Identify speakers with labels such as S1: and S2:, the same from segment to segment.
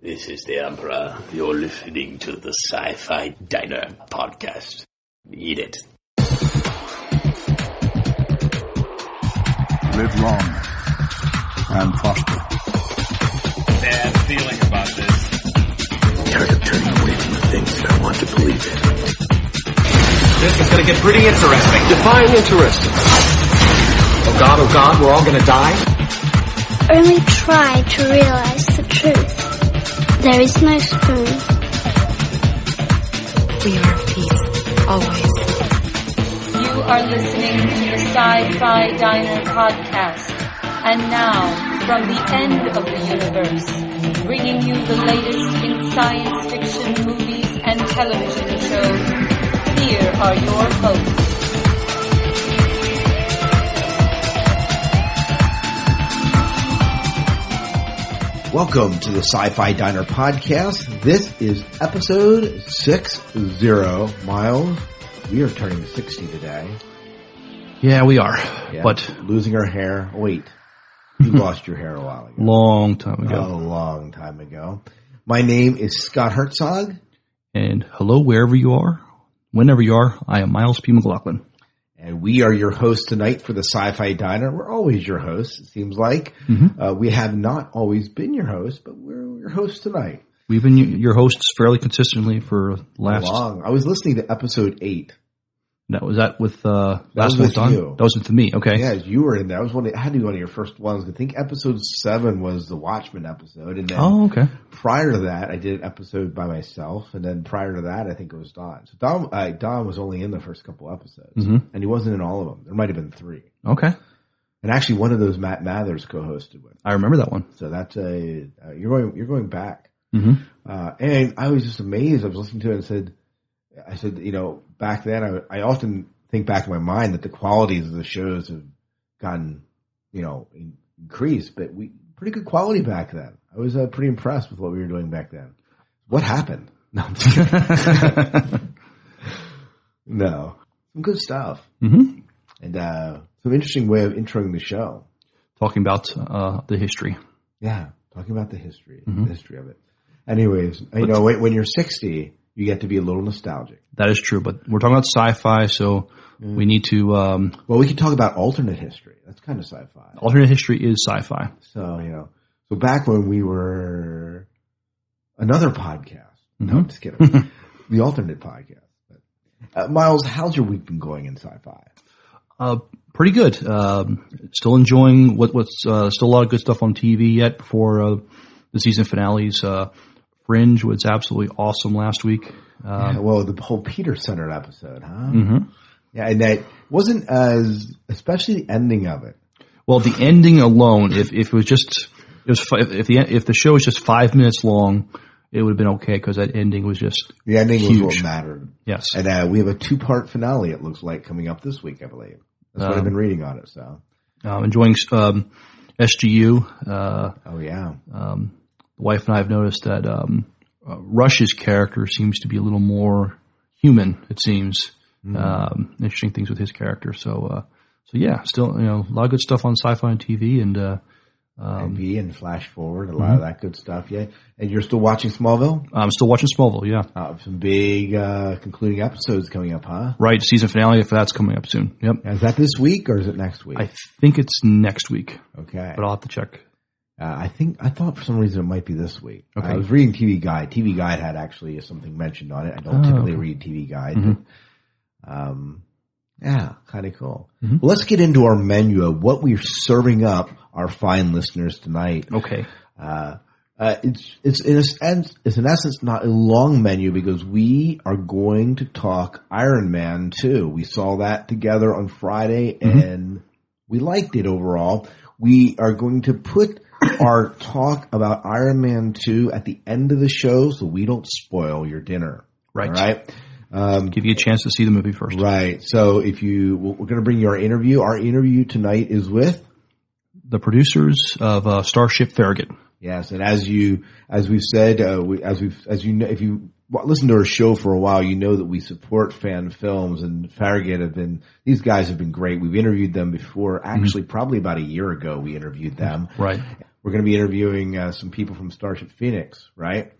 S1: This is the Emperor. You're listening to the Sci Fi Diner podcast. Eat it.
S2: Live long and prosper.
S3: Bad feeling about this.
S1: Tired of turning away from the things that I want to believe in.
S3: This is gonna get pretty interesting.
S4: Define interesting. Oh God, oh God, we're all gonna die?
S5: Only try to realize the truth. There is no spoon.
S6: We are at peace, always.
S7: You are listening to the Sci-Fi Diner podcast. And now, from the end of the universe, bringing you the latest in science fiction movies and television shows, here are your hosts.
S8: Welcome to the Sci-Fi Diner podcast. This is episode six zero. Miles, we are turning sixty today.
S9: Yeah, we are.
S8: Yeah.
S9: But
S8: losing our hair. Wait, you lost your hair a while ago.
S9: long time ago.
S8: A long time ago. My name is Scott Herzog.
S9: And hello, wherever you are, whenever you are, I am Miles P. McLaughlin.
S8: And we are your hosts tonight for the Sci-Fi Diner. We're always your hosts, it seems like.
S9: Mm-hmm.
S8: Uh, we have not always been your hosts, but we're your hosts tonight.
S9: We've been your hosts fairly consistently for last.
S8: Long. I was listening to episode eight.
S9: That was that with uh, last
S8: was with you.
S9: That was with me. Okay.
S8: Yeah, you were in there. I was one. Of, had to be one of your first ones. I think episode seven was the Watchmen episode, and then
S9: Oh, okay.
S8: prior to that, I did an episode by myself, and then prior to that, I think it was Don. So Don, uh, Don was only in the first couple episodes,
S9: Mhm.
S8: and he wasn't in all of them. There might have been three,
S9: Okay.
S8: and actually, one of those Matt Mathers co-hosted with.
S9: I remember that one.
S8: So that's a uh, you're going you're going back,
S9: Mm-hmm.
S8: uh, and I was just amazed. I was listening to it and said, I said, you know, back then, I, I often think back in my mind that the qualities of the shows have gotten, you know, in, increased, but we pretty good quality back then. I was uh, pretty impressed with what we were doing back then. What happened? No, I'm just kidding. no, some good stuff,
S9: Mm-hmm.
S8: and uh, some interesting way of introing the show.
S9: Talking about uh, the history.
S8: Yeah, talking about the history,
S9: Mhm.
S8: the history of it. Anyways, you know, when, when you're 60, you get to be a little nostalgic.
S9: That is true, but we're talking about sci-fi, so
S8: Mm.
S9: we need to. Um,
S8: Well, we can talk about alternate history. That's kind of sci-fi.
S9: alternate history is sci-fi.
S8: So, you know, so back when we were another podcast. No, I'm
S9: Mhm.
S8: just kidding. the alternate podcast. But, uh, Miles, how's your week been going in sci-fi?
S9: Uh, pretty good. Um, still enjoying what, what's uh, still a lot of good stuff on TV yet before uh, the season finales. Fringe was absolutely awesome last week.
S8: Yeah,
S9: Um,
S8: well, the whole Peter centered episode, huh?
S9: mhm.
S8: Yeah, and that wasn't as, especially the ending of it.
S9: Well, the ending alone, if, if it was just it was fi- if the if the show was just five minutes long, it would have been okay because that ending was just
S8: The ending was what mattered.
S9: yes.
S8: And uh, we have a two-part finale. It looks like coming up this week, I believe. That's what
S9: Um,
S8: I've been reading on it. So,
S9: Um, enjoying um, SGU. Uh,
S8: oh yeah,
S9: um, the wife and I have noticed that um, uh, Rush's character seems to be a little more human. It seems um, interesting things with his character. So, uh, so yeah, still you know a lot of good stuff on sci-fi and TV, and uh, um,
S8: TV and Flash Forward, a lot of that good stuff. Yeah, and you're still watching Smallville.
S9: I'm still watching Smallville. Yeah,
S8: Uh, some big uh, concluding episodes coming up, huh?
S9: right. Season finale for that's coming up soon. Yep.
S8: Is that this week or is it next week?
S9: I think it's next week,
S8: okay,
S9: but I'll have to check.
S8: Uh, I think I thought for some reason it might be this week.
S9: Okay.
S8: I was reading TV Guide. TV Guide had actually something mentioned on it. I don't
S9: Oh,
S8: typically
S9: okay.
S8: read TV Guide.
S9: Mhm.
S8: But, um, yeah, kind of cool.
S9: Mhm.
S8: Well, let's get into our menu of what we're serving up our fine listeners tonight.
S9: Okay.
S8: Uh, uh, it's it's in a it's in essence not a long menu because we are going to talk Iron Man too. We saw that together on Friday and we liked it overall. We are going to put our talk about Iron Man two at the end of the show so we don't spoil your dinner.
S9: Right.
S8: Right. Um,
S9: Give you a chance to see the movie first.
S8: right. So if you we're going to bring you our interview. Our interview tonight is with
S9: The producers of uh, Starship Farragut.
S8: Yes, and as you as we've said, uh, we, as we've as you know, if you listen to our show for a while, you know that we support fan films, and Farragut have been these guys have been great. We've interviewed them before, actually, probably about a year ago. We interviewed them.
S9: Right.
S8: We're going to be interviewing uh, some people from Starship Phoenix, right?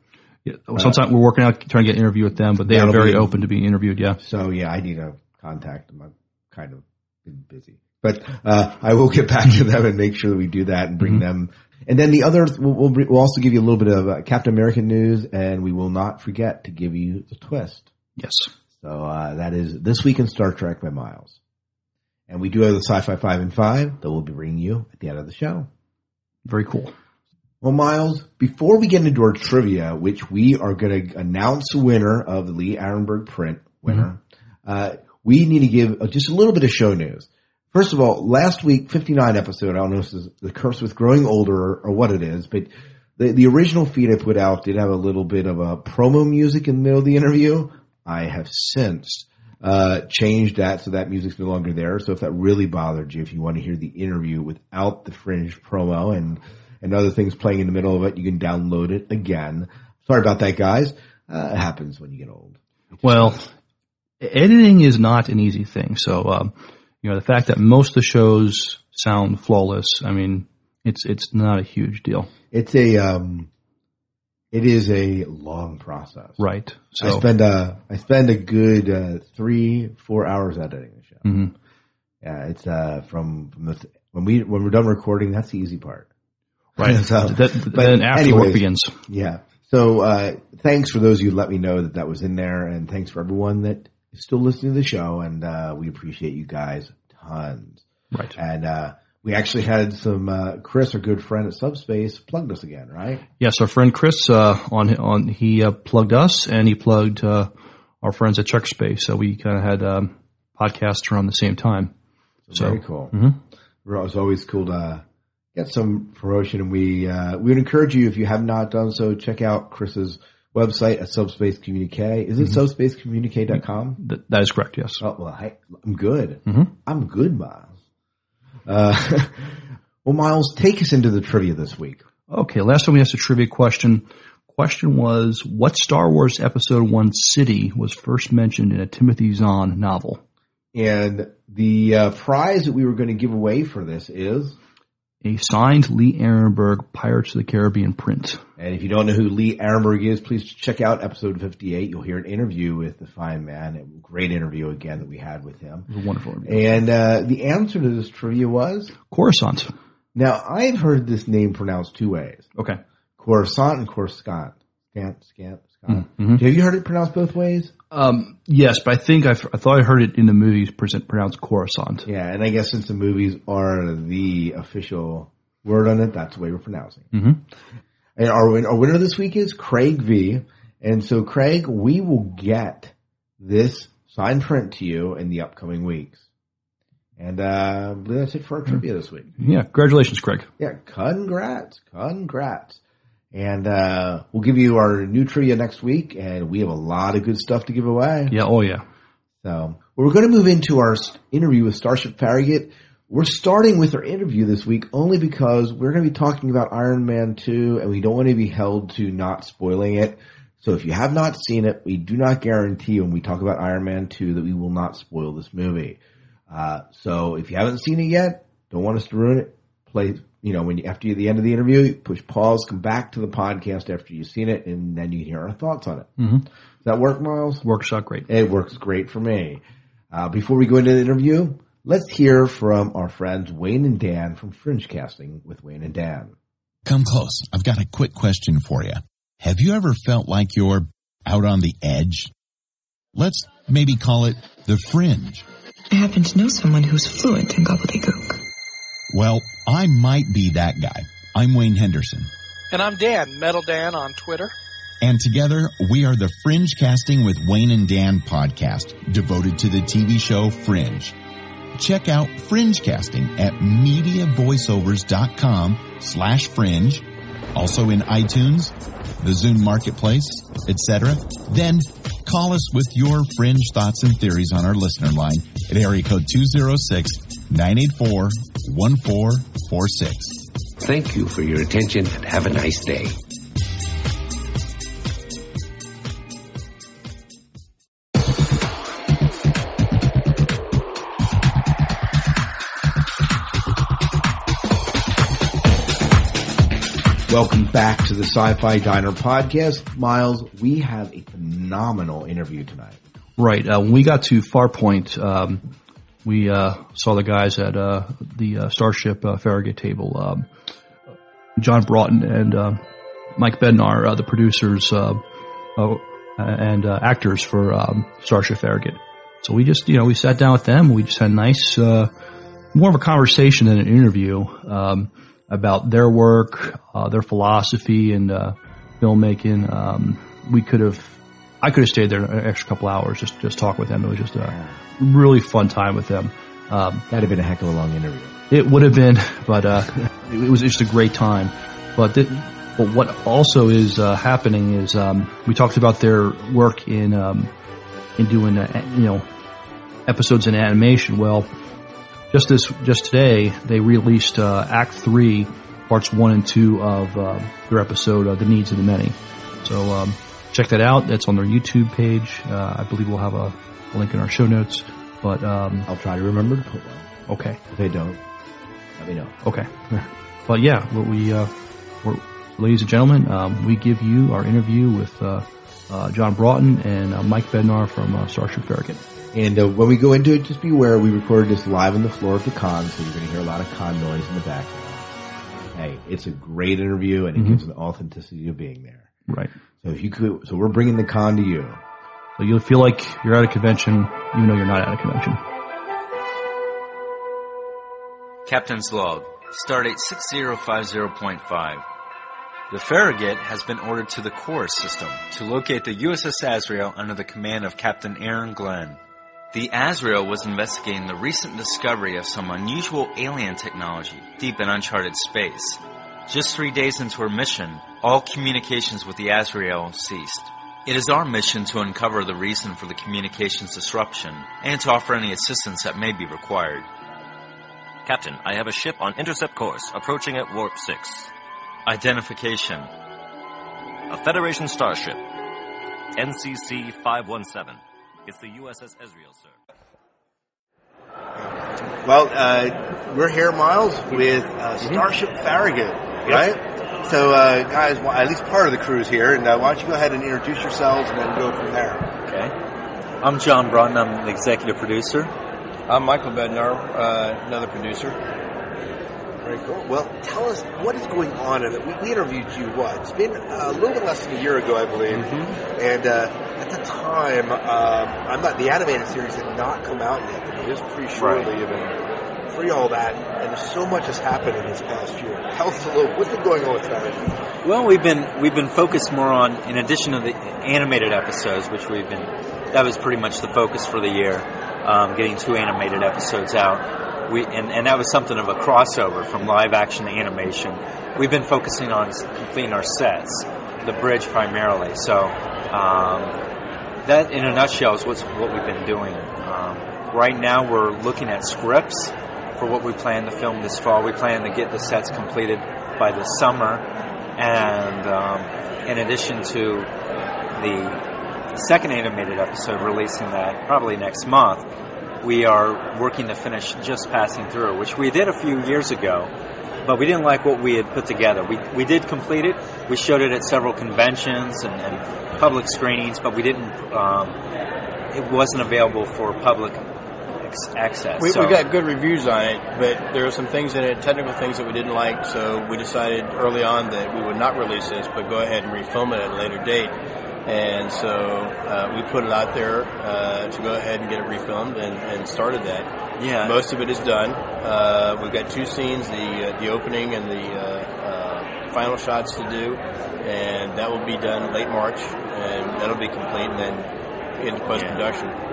S9: Yeah, sometimes we're working out trying to get an interview with them, but they are very
S8: be-
S9: open to being interviewed. Yeah.
S8: So yeah, I need to contact them. I've kind of been busy, but uh, I will get back to them and make sure that we do that and bring them. And then the other, we'll, we'll, we'll also give you a little bit of uh, Captain American news, and we will not forget to give you the twist.
S9: Yes.
S8: So uh, that is this week in Star Trek by Miles, and we do have the Sci-Fi Five in Five that we'll be bringing you at the end of the show.
S9: Very cool.
S8: Well, Miles, before we get into our trivia, which we are going to announce the winner of the Lee Arenberg print winner, uh, we need to give uh, just a little bit of show news. First of all, last week, 59 episode, I don't know if this is the curse with growing older or, or what it is, but the, the original feed I put out did have a little bit of a promo music in the middle of the interview. I have since uh, changed that so that music's no longer there. So if that really bothered you, if you want to hear the interview without the fringe promo and and other things playing in the middle of it, you can download it again. Sorry about that, guys. Uh, it happens when you get old.
S9: Well, editing is not an easy thing. So, um, you know, the fact that most of the shows sound flawless, I mean, it's it's not a huge deal,
S8: It's a um, it is a long process.
S9: right? So,
S8: I spend a I spend a good uh, three four hours editing the show.
S9: Mhm.
S8: Yeah, it's uh from from the when we when we're done recording, that's the easy part.
S9: right.
S8: So,
S9: that,
S8: but
S9: then after
S8: anyways,
S9: work begins.
S8: Yeah. So uh, thanks for those of you who let me know that that was in there, and thanks for everyone that is still listening to the show, and uh, we appreciate you guys tons.
S9: Right.
S8: And uh, we actually had some uh, Chris, our good friend at Subspace, plugged us again, right?
S9: Yes, our friend Chris uh, on on he uh, plugged us and he plugged uh, our friends at Checkspace. So we kind of had um, podcasts around the same time. So
S8: Very cool.
S9: Mhm.
S8: It was always cool to get some promotion, and we uh, we would encourage you if you have not done so, check out Chris's website at Subspace Communique. Is it subspacecommunique.com?
S9: th- that is correct. Yes.
S8: Oh well, I, I'm good.
S9: Mhm.
S8: I'm good, Miles. Uh, well, Miles, take us into the trivia this week.
S9: Okay, last time we asked a trivia question. Question was, what Star Wars Episode 1 city was first mentioned in a Timothy Zahn novel?
S8: And the uh, prize that we were going to give away for this is,
S9: A signed Lee Arenberg Pirates of the Caribbean print.
S8: and if you don't know who Lee Arenberg is, please check out episode 58. You'll hear an interview with the fine man. A great interview again that we had with him.
S9: It was a wonderful review.
S8: And uh, the answer to this trivia was,
S9: Coruscant.
S8: now I've heard this name pronounced two ways.
S9: Okay.
S8: Coruscant and Coruscant. Scant, scant, scant.
S9: Mhm.
S8: Have you heard it pronounced both ways?
S9: Um, yes, but I think I, I thought I heard it in the movies present, pronounced Coruscant.
S8: Yeah, and I guess since the movies are the official word on it, that's the way we're pronouncing. it.
S9: Mhm.
S8: And our, our winner this week is Craig V. And so, Craig, we will get this signed print to you in the upcoming weeks. And uh, I believe that's it for our trivia this week.
S9: Yeah, congratulations, Craig.
S8: Yeah, congrats, congrats. And uh, we'll give you our new trivia next week, and we have a lot of good stuff to give away.
S9: Yeah, oh yeah.
S8: So we're going to move into our interview with Starship Farragut. We're starting with our interview this week only because we're going to be talking about Iron Man 2 and we don't want to be held to not spoiling it. So if you have not seen it, we do not guarantee when we talk about Iron Man 2 that we will not spoil this movie. Uh, so if you haven't seen it yet, don't want us to ruin it, play, you know, when you, after the end of the interview, you push pause, come back to the podcast after you've seen it, and then you can hear our thoughts on it.
S9: Mhm.
S8: Does that work, Miles?
S9: Works out great.
S8: It works great for me. Uh, before we go into the interview, let's hear from our friends Wayne and Dan from Fringe Casting with Wayne and Dan.
S10: Come close. I've got a quick question for you. Have you ever felt like you're out on the edge? Let's maybe call it the fringe.
S6: I happen to know someone who's fluent in gobbledygook.
S10: Well, I might be that guy. I'm Wayne Henderson.
S11: And I'm Dan, Metal Dan on Twitter.
S10: And together, we are the Fringe Casting with Wayne and Dan podcast, devoted to the TV show Fringe. Check out Fringe Casting at mediavoiceovers.com slash fringe, also in iTunes, the Zune Marketplace, etc. Then call us with your fringe thoughts and theories on our listener line at area code 206-984-1446.
S1: Thank you for your attention and have a nice day.
S8: Welcome back to the Sci-Fi Diner podcast. Miles, we have a phenomenal interview tonight.
S9: Right. Uh, when we got to Farpoint, um, we uh, saw the guys at uh, the uh, Starship Farragut table. Um, John Broughton and uh, Mike Bednar, the producers uh, uh, and actors for um, Starship Farragut. So we just, you know, we sat down with them. We just had a nice, uh, more of a conversation than an interview um, about their work, uh, their philosophy, and uh, filmmaking. Um, we could have, I could have stayed there an extra couple hours just just talk with them. It was just a really fun time with them. Um,
S8: That'd have been a heck of a long interview.
S9: it would have been, but uh, it was just a great time. But th- but what also is uh, happening is um, we talked about their work in um, in doing uh, you know episodes in animation. Well, just this just today they released uh, Act Three, parts one and two of uh, their episode uh, "The Needs of the Many." So um, check that out. That's on their YouTube page. Uh, I believe we'll have a, link in our show notes. But um,
S8: I'll try to remember to put one.
S9: Okay.
S8: If they don't, let me know.
S9: Okay. but yeah, what we, uh, we're, ladies and gentlemen, um, we give you our interview with uh, uh, John Broughton and uh, Mike Bednar from uh, Starship Farragut.
S8: And uh, when we go into it, just be aware we recorded this live on the floor of the con, so you're going to hear a lot of con noise in the background. Hey, it's a great interview, and it
S9: Mhm.
S8: gives an authenticity of being there.
S9: Right.
S8: So if you could, so we're bringing the con to you.
S9: So you'll feel like you're at a convention, even though you're not at a convention.
S12: Captain's log. Stardate 6050.5. The Farragut has been ordered to the Chorus system to locate the USS Azrael under the command of Captain Aaron Glenn. The Azrael was investigating the recent discovery of some unusual alien technology deep in uncharted space. Just three days into her mission, all communications with the Azrael ceased. It is our mission to uncover the reason for the communications disruption and to offer any assistance that may be required.
S13: Captain, I have a ship on intercept course approaching at warp 6.
S12: Identification.
S13: A Federation starship. NCC 517. It's the USS Azrael, sir.
S14: Well, uh, we're here, Miles, with uh, Starship Farragut, right? So, uh, guys, well, at least part of the crew is here, and uh, why don't you go ahead and introduce yourselves, and then go from there.
S12: Okay. I'm John Broughton. I'm the executive producer.
S15: I'm Michael Bednar, uh, another producer.
S14: Very cool. Well, tell us what is going on. And we, we interviewed you. What? It's been uh, a little bit less than a year ago, I believe. And uh, at the time, um, I'm not. The animated series had not come out yet. but It is pretty shortly, even all that. And so much has happened in this past year. Little. What's been going on with that?
S12: Well, we've been we've been focused more on, in addition to the animated episodes, which we've been that was pretty much the focus for the year, um, getting two animated episodes out. We and, and that was something of a crossover from live action to animation. We've been focusing on completing our sets, the bridge primarily. So um, that, in a nutshell, is what's what we've been doing. Um, right now, we're looking at scripts for what we plan to film this fall. We plan to get the sets completed by the summer, and um, in addition to the second animated episode, releasing that probably next month, we are working to finish just passing through, which we did a few years ago, but we didn't like what we had put together. We we did complete it. We showed it at several conventions and, and public screenings, but we didn't. Um, it wasn't available for public ex- access.
S15: We,
S12: so,
S15: we got good reviews on it, but there are some things in it, technical things that we didn't like, so we decided early on that we would not release this, but go ahead and refilm it at a later date. And so uh, we put it out there uh, to go ahead and get it refilmed and, and started that.
S12: Yeah.
S15: Most of it is done. Uh, we've got two scenes, the uh, the opening and the uh, uh, final shots to do, and that will be done late March, and that'll be complete, and then into post production.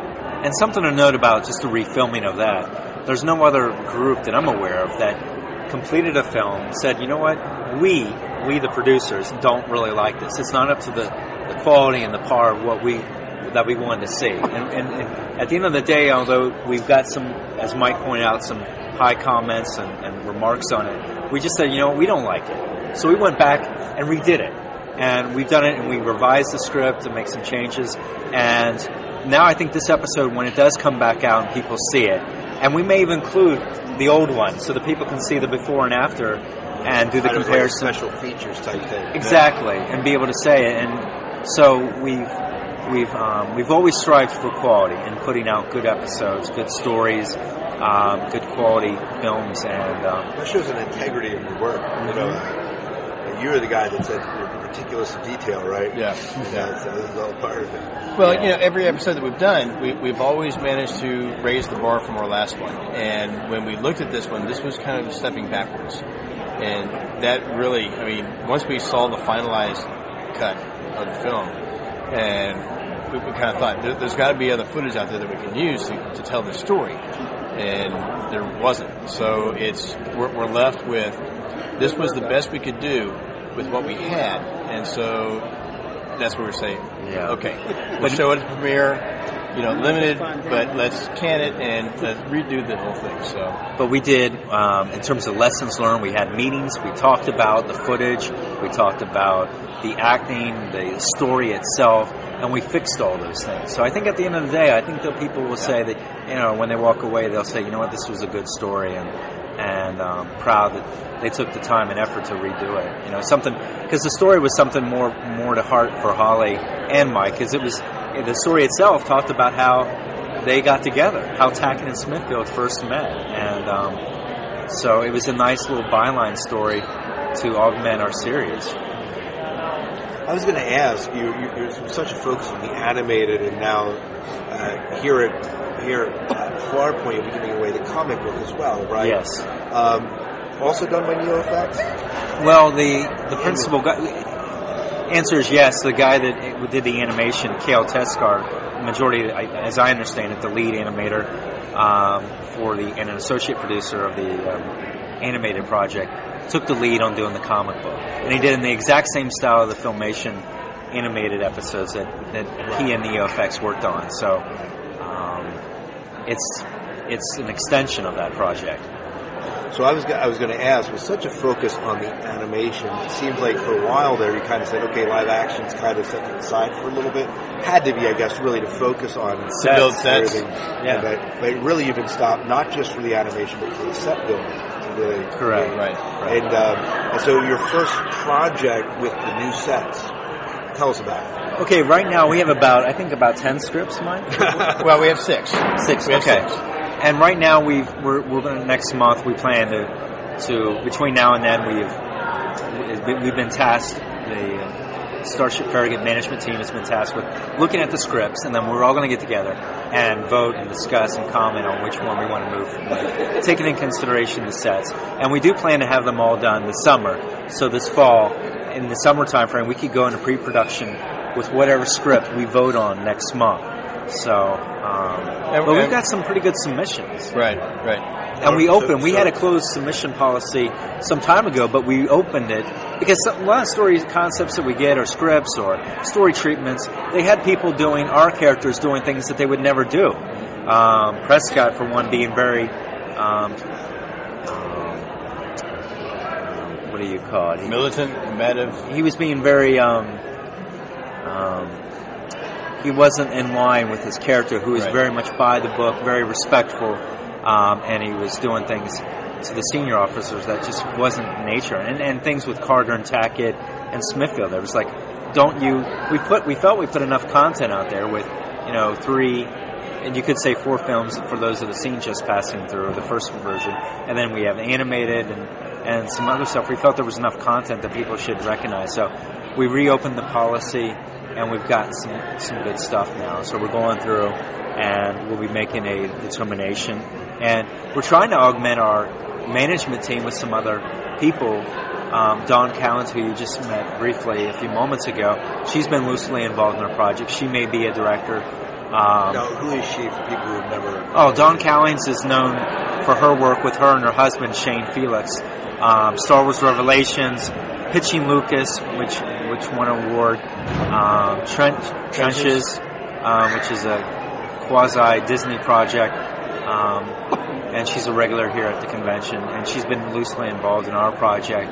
S12: And something to note about just the refilming of that. There's no other group that I'm aware of that completed a film, said, you know what, we, we the producers, don't really like this. It's not up to the, the quality and the par of what we that we wanted to see. And, and, and at the end of the day, although we've got some, as Mike pointed out, some high comments and, and remarks on it, we just said, you know, what, we don't like it. So we went back and redid it. And we've done it and we revised the script to make some changes. And now I think this episode, when it does come back out and people see it, and we may even include the old one so that people can see the before and after, and do the
S14: Kind of like
S12: comparison.
S14: special features type thing.
S12: Exactly, and be able to say it. And so we've we've um, we've always strived for quality and putting out good episodes, good stories, um, good quality films, and um,
S14: That shows an integrity of your work. You know, uh, you're the guy that said meticulous detail, right?
S15: Yeah.
S14: yeah. So this is all part of it.
S15: Well, you know, every episode that we've done, we, we've always managed to raise the bar from our last one. And when we looked at this one, this was kind of stepping backwards. And that really, I mean, once we saw the finalized cut of the film, and we, we kind of thought, there, there's got to be other footage out there that we can use to, to tell the story. And there wasn't. So it's, we're, we're left with, this was the best we could do with what we had. And so that's what we're saying.
S12: Yeah.
S15: Okay. Let's show it at the premiere. You know, limited, but let's can it and let's redo the whole thing. So,
S12: But we did, um, in terms of lessons learned, we had meetings, we talked about the footage, we talked about the acting, the story itself, and we fixed all those things. So I think at the end of the day, I think that people will say that, you know, when they walk away, they'll say, you know what, this was a good story, and and um, proud that they took the time and effort to redo it. You know, something because the story was something more more to heart for Holly and Mike, because it was the story itself talked about how they got together, how Tackett and Smithfield first met, and um, so it was a nice little byline story to augment our series.
S14: I was going to ask you, you. There's such a focus on the animated, and now uh, here at here Farpoint, you're giving away the comic book as well, right?
S12: Yes.
S14: Um, also done by NeoFX.
S12: Well, the the principal guy. Answer is yes. The guy that did the animation, Kale Teskar, majority, as I understand it, the lead animator um, for the and an associate producer of the um, animated project, took the lead on doing the comic book, and he did it in the exact same style of the filmation animated episodes that, that he and NeoFX worked on. So um, it's it's an extension of that project.
S14: So I was I was going to ask, with such a focus on the animation, it seems like for a while there you kind of said, okay, live action's kind of set to the side for a little bit. Had to be, I guess, really to focus on
S15: To build sets.
S14: everything.
S12: Yeah.
S14: But, but really, you've been stopped not just for the animation, but for the set building. Really
S12: Correct.
S15: right.
S14: And, um, and so your first project with the new sets. Tell us about it.
S12: Okay, right now we have about I think about ten scripts, Mike.
S15: well, we have six.
S12: Six.
S15: We have
S12: okay.
S15: six.
S12: And right now we've we're, we're gonna, next month we plan to to between now and then we've we've been tasked the uh, Starship Farragut management team has been tasked with looking at the scripts, and then we're all going to get together and vote and discuss and comment on which one we want to move with, taking in consideration the sets. And we do plan to have them all done this summer. So this fall, in the summer time frame, we could go into pre-production with whatever script we vote on next month. So, um, but we've got some pretty good submissions.
S15: Right, right.
S12: And we opened. We had a closed submission policy some time ago, but we opened it because a lot of story concepts that we get, are scripts, or story treatments, they had people doing our characters doing things that they would never do. Um, Prescott, for one, being very. Um, um, what do you call it? He-
S15: Militant, combative.
S12: he was being very um, um, he wasn't in line with his character who was
S15: Right.
S12: very much by the book very respectful um, and he was doing things to the senior officers that just wasn't nature and, and things with Carter and Tackett and Smithfield there was like don't you we put we felt we put enough content out there with you know three and you could say four films for those that have seen just passing through the first version and then we have animated and and some other stuff we felt there was enough content that people should recognize so we reopened the policy and we've got some some good stuff now so we're going through and we'll be making a determination and we're trying to augment our management team with some other people um, Dawn Callens, who you just met briefly a few moments ago, she's been loosely involved in our project. She may be a director. Um,
S14: now, who is she for people who've never?
S12: Oh, Dawn Callens is known for her work with her and her husband Shane Felux. Um, Star Wars Revelations, Pitching Lucas, which which won an award. Um, Trench, Trenches, um, which is a quasi Disney project. Um, and she's a regular here at the convention, and she's been loosely involved in our project.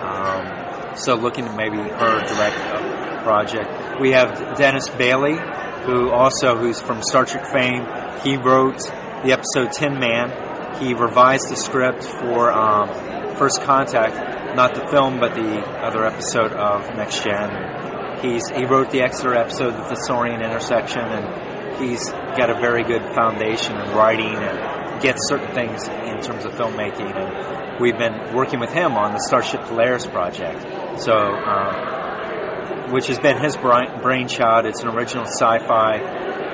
S12: Um, so looking to maybe her direct project. We have Dennis Bailey, who also who's from Star Trek fame. He wrote the episode Tin Man. He revised the script for um, First Contact, not the film, but the other episode of Next Gen. He's he wrote the Exeter episode, of the Tressaurian intersection, and he's got a very good foundation in writing and gets certain things in terms of filmmaking. And we've been working with him on the Starship Polaris project. So. Um, which has been his brainchild. It's an original sci-fi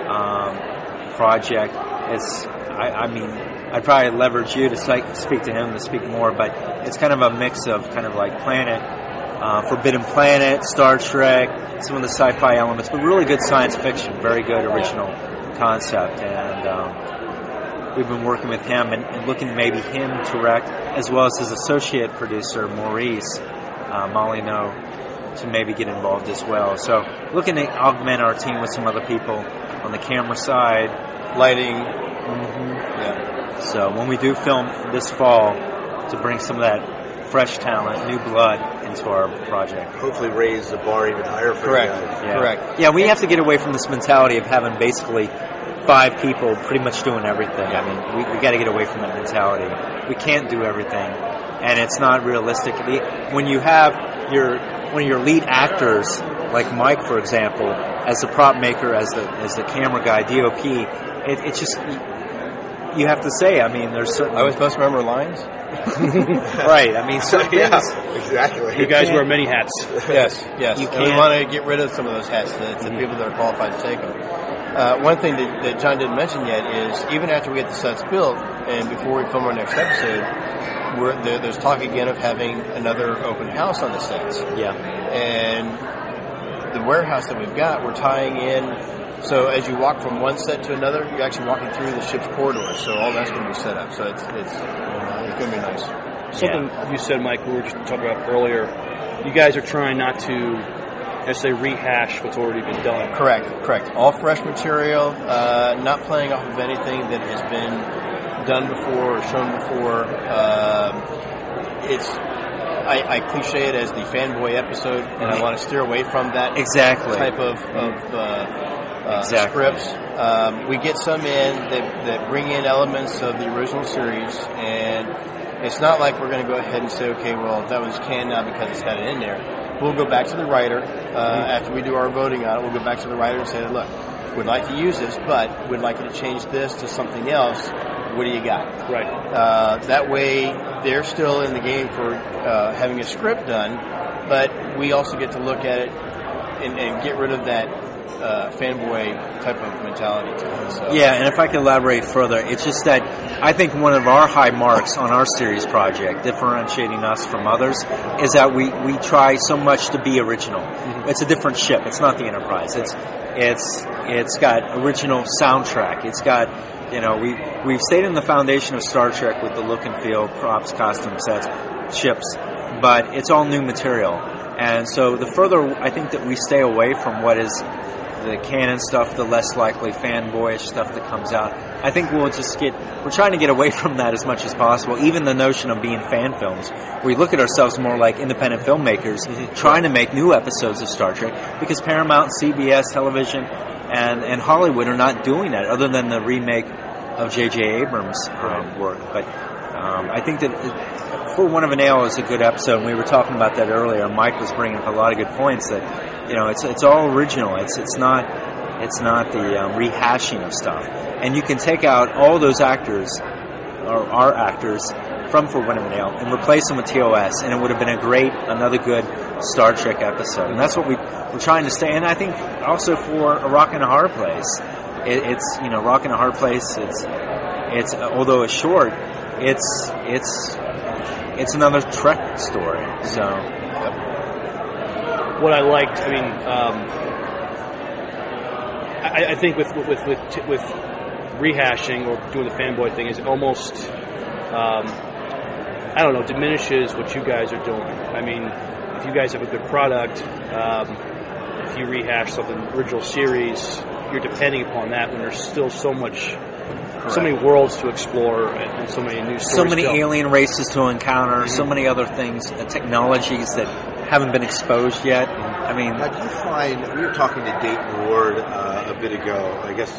S12: um, project. It's, I, I, mean, I'd probably leverage you to speak to him to speak more, but it's kind of a mix of kind of like Planet, uh, Forbidden Planet, Star Trek, some of the sci-fi elements, but really good science fiction, very good original concept, and um, we've been working with him and, and, looking maybe him direct, as well as his associate producer Maurice uh, Molyneux to maybe get involved as well. So looking to augment our team with some other people on the camera side,
S15: lighting.
S12: Mm-hmm. Yeah. So when we do film this fall, to bring some of that fresh talent, new blood into our project.
S14: Hopefully, raise the bar even higher for
S15: Correct.
S14: you guys.
S12: Yeah.
S15: Correct.
S12: Yeah, we have to get away from this mentality of having basically five people pretty much doing everything. I mean, we, we got to get away from that mentality. We can't do everything, and it's not realistic. When you have your one of your lead actors, like Mike, for example, as the prop maker, as the as the camera guy, DOP, it, it's just you have to say. I mean, there's certain.
S15: I was supposed to remember lines.
S12: right. I mean, certain
S14: yeah,
S12: things.
S14: exactly.
S11: You guys wear many hats.
S15: yes, yes.
S12: You
S15: And we want to get rid of some of those hats. The, the people that are qualified to take them. Uh, one thing that, that John didn't mention yet is even after we get the sets built and before we film our next episode, we're, there, there's talk again of having another open house on the sets.
S12: Yeah.
S15: And the warehouse that we've got, we're tying in. So as you walk from one set to another, you're actually walking through the ship's corridors. So all that's going to be set up. So it's it's, it's going to be nice.
S11: Something you said, Mike, we were just talking about earlier. You guys are trying not to necessarily rehash what's already been done.
S15: Correct, correct. All fresh material, uh, not playing off of anything that has been done before or shown before. Um, it's I, I cliche it as the fanboy episode, and I want to steer away from that
S12: Exactly.
S15: type of, of uh, uh,
S12: Exactly.
S15: scripts. Um, we get some in that, that bring in elements of the original series, and it's not like we're going to go ahead and say, okay, well, that one's canned now because it's got it in there. We'll go back to the writer uh, after we do our voting on it. We'll go back to the writer and say, look, we'd like to use this, but we'd like you to change this to something else. What do you got?
S11: Right.
S15: Uh, that way, they're still in the game for uh, having a script done, but we also get to look at it and, and get rid of that uh, fanboy type of mentality to it. So.
S12: Yeah, and if I can elaborate further, it's just that I think one of our high marks on our series project, differentiating us from others, is that we, we try so much to be original. It's a different ship. It's not the Enterprise. It's it's it's got original soundtrack. It's got you know we we've stayed in the foundation of Star Trek with the look and feel, props, costume sets, ships, but it's all new material. And so the further I think that we stay away from what is the canon stuff, the less likely fanboyish stuff that comes out. I think we'll just get, we're trying to get away from that as much as possible. Even the notion of being fan films. We look at ourselves more like independent filmmakers trying to make new episodes of Star Trek because Paramount, CBS television, and, and Hollywood are not doing that other than the remake of J.J. Abrams' um, work. But um, I think that it, For Want of a Nail is a good episode, and we were talking about that earlier. Mike was bringing up a lot of good points that, you know, it's, it's all original. It's, it's not, it's not the um, rehashing of stuff. And you can take out all those actors, or our actors, from For of an and replace them with TOS, and it would have been a great, another good Star Trek episode. And that's what we, we're trying to stay. And I think also for A Rock and a Hard Place, it, it's, you know, Rock and a Hard Place, it's, it's, although it's short, it's, it's, it's another Trek story. So,
S11: what I liked, I mean, um, I, I think with with with with rehashing or doing the fanboy thing is it almost, um, I don't know, diminishes what you guys are doing. I mean, if you guys have a good product, um, if you rehash something original series, you're depending upon that when there's still so much. So many worlds to explore and, and so many new
S12: so many
S11: to tell.
S12: alien races to encounter, so many other things, uh, technologies that haven't been exposed yet. I mean,
S14: now, do you find we were talking to Dayton Ward uh, a bit ago? I guess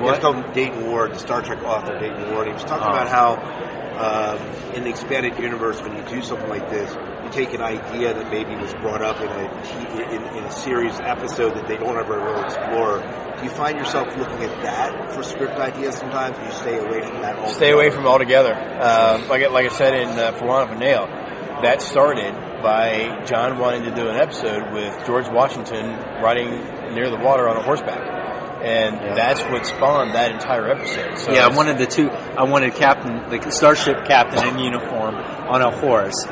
S12: What?
S14: Let's Dayton Ward, the Star Trek author Dayton Ward. He was talking
S12: Oh.
S14: about how um, in the expanded universe, when you do something like this, you take an idea that maybe was brought up in a in, in a series episode that they don't ever really explore. Do you find yourself looking at that for script ideas sometimes? Do you stay away from that? Altogether?
S15: Stay away from it altogether. Um, like, I- like I said in uh, For Want of a Nail, that started by John wanting to do an episode with George Washington riding near the water on a horseback. And that's what spawned that entire episode. So
S12: yeah, I wanted the two. I wanted captain, the starship captain in uniform on a horse,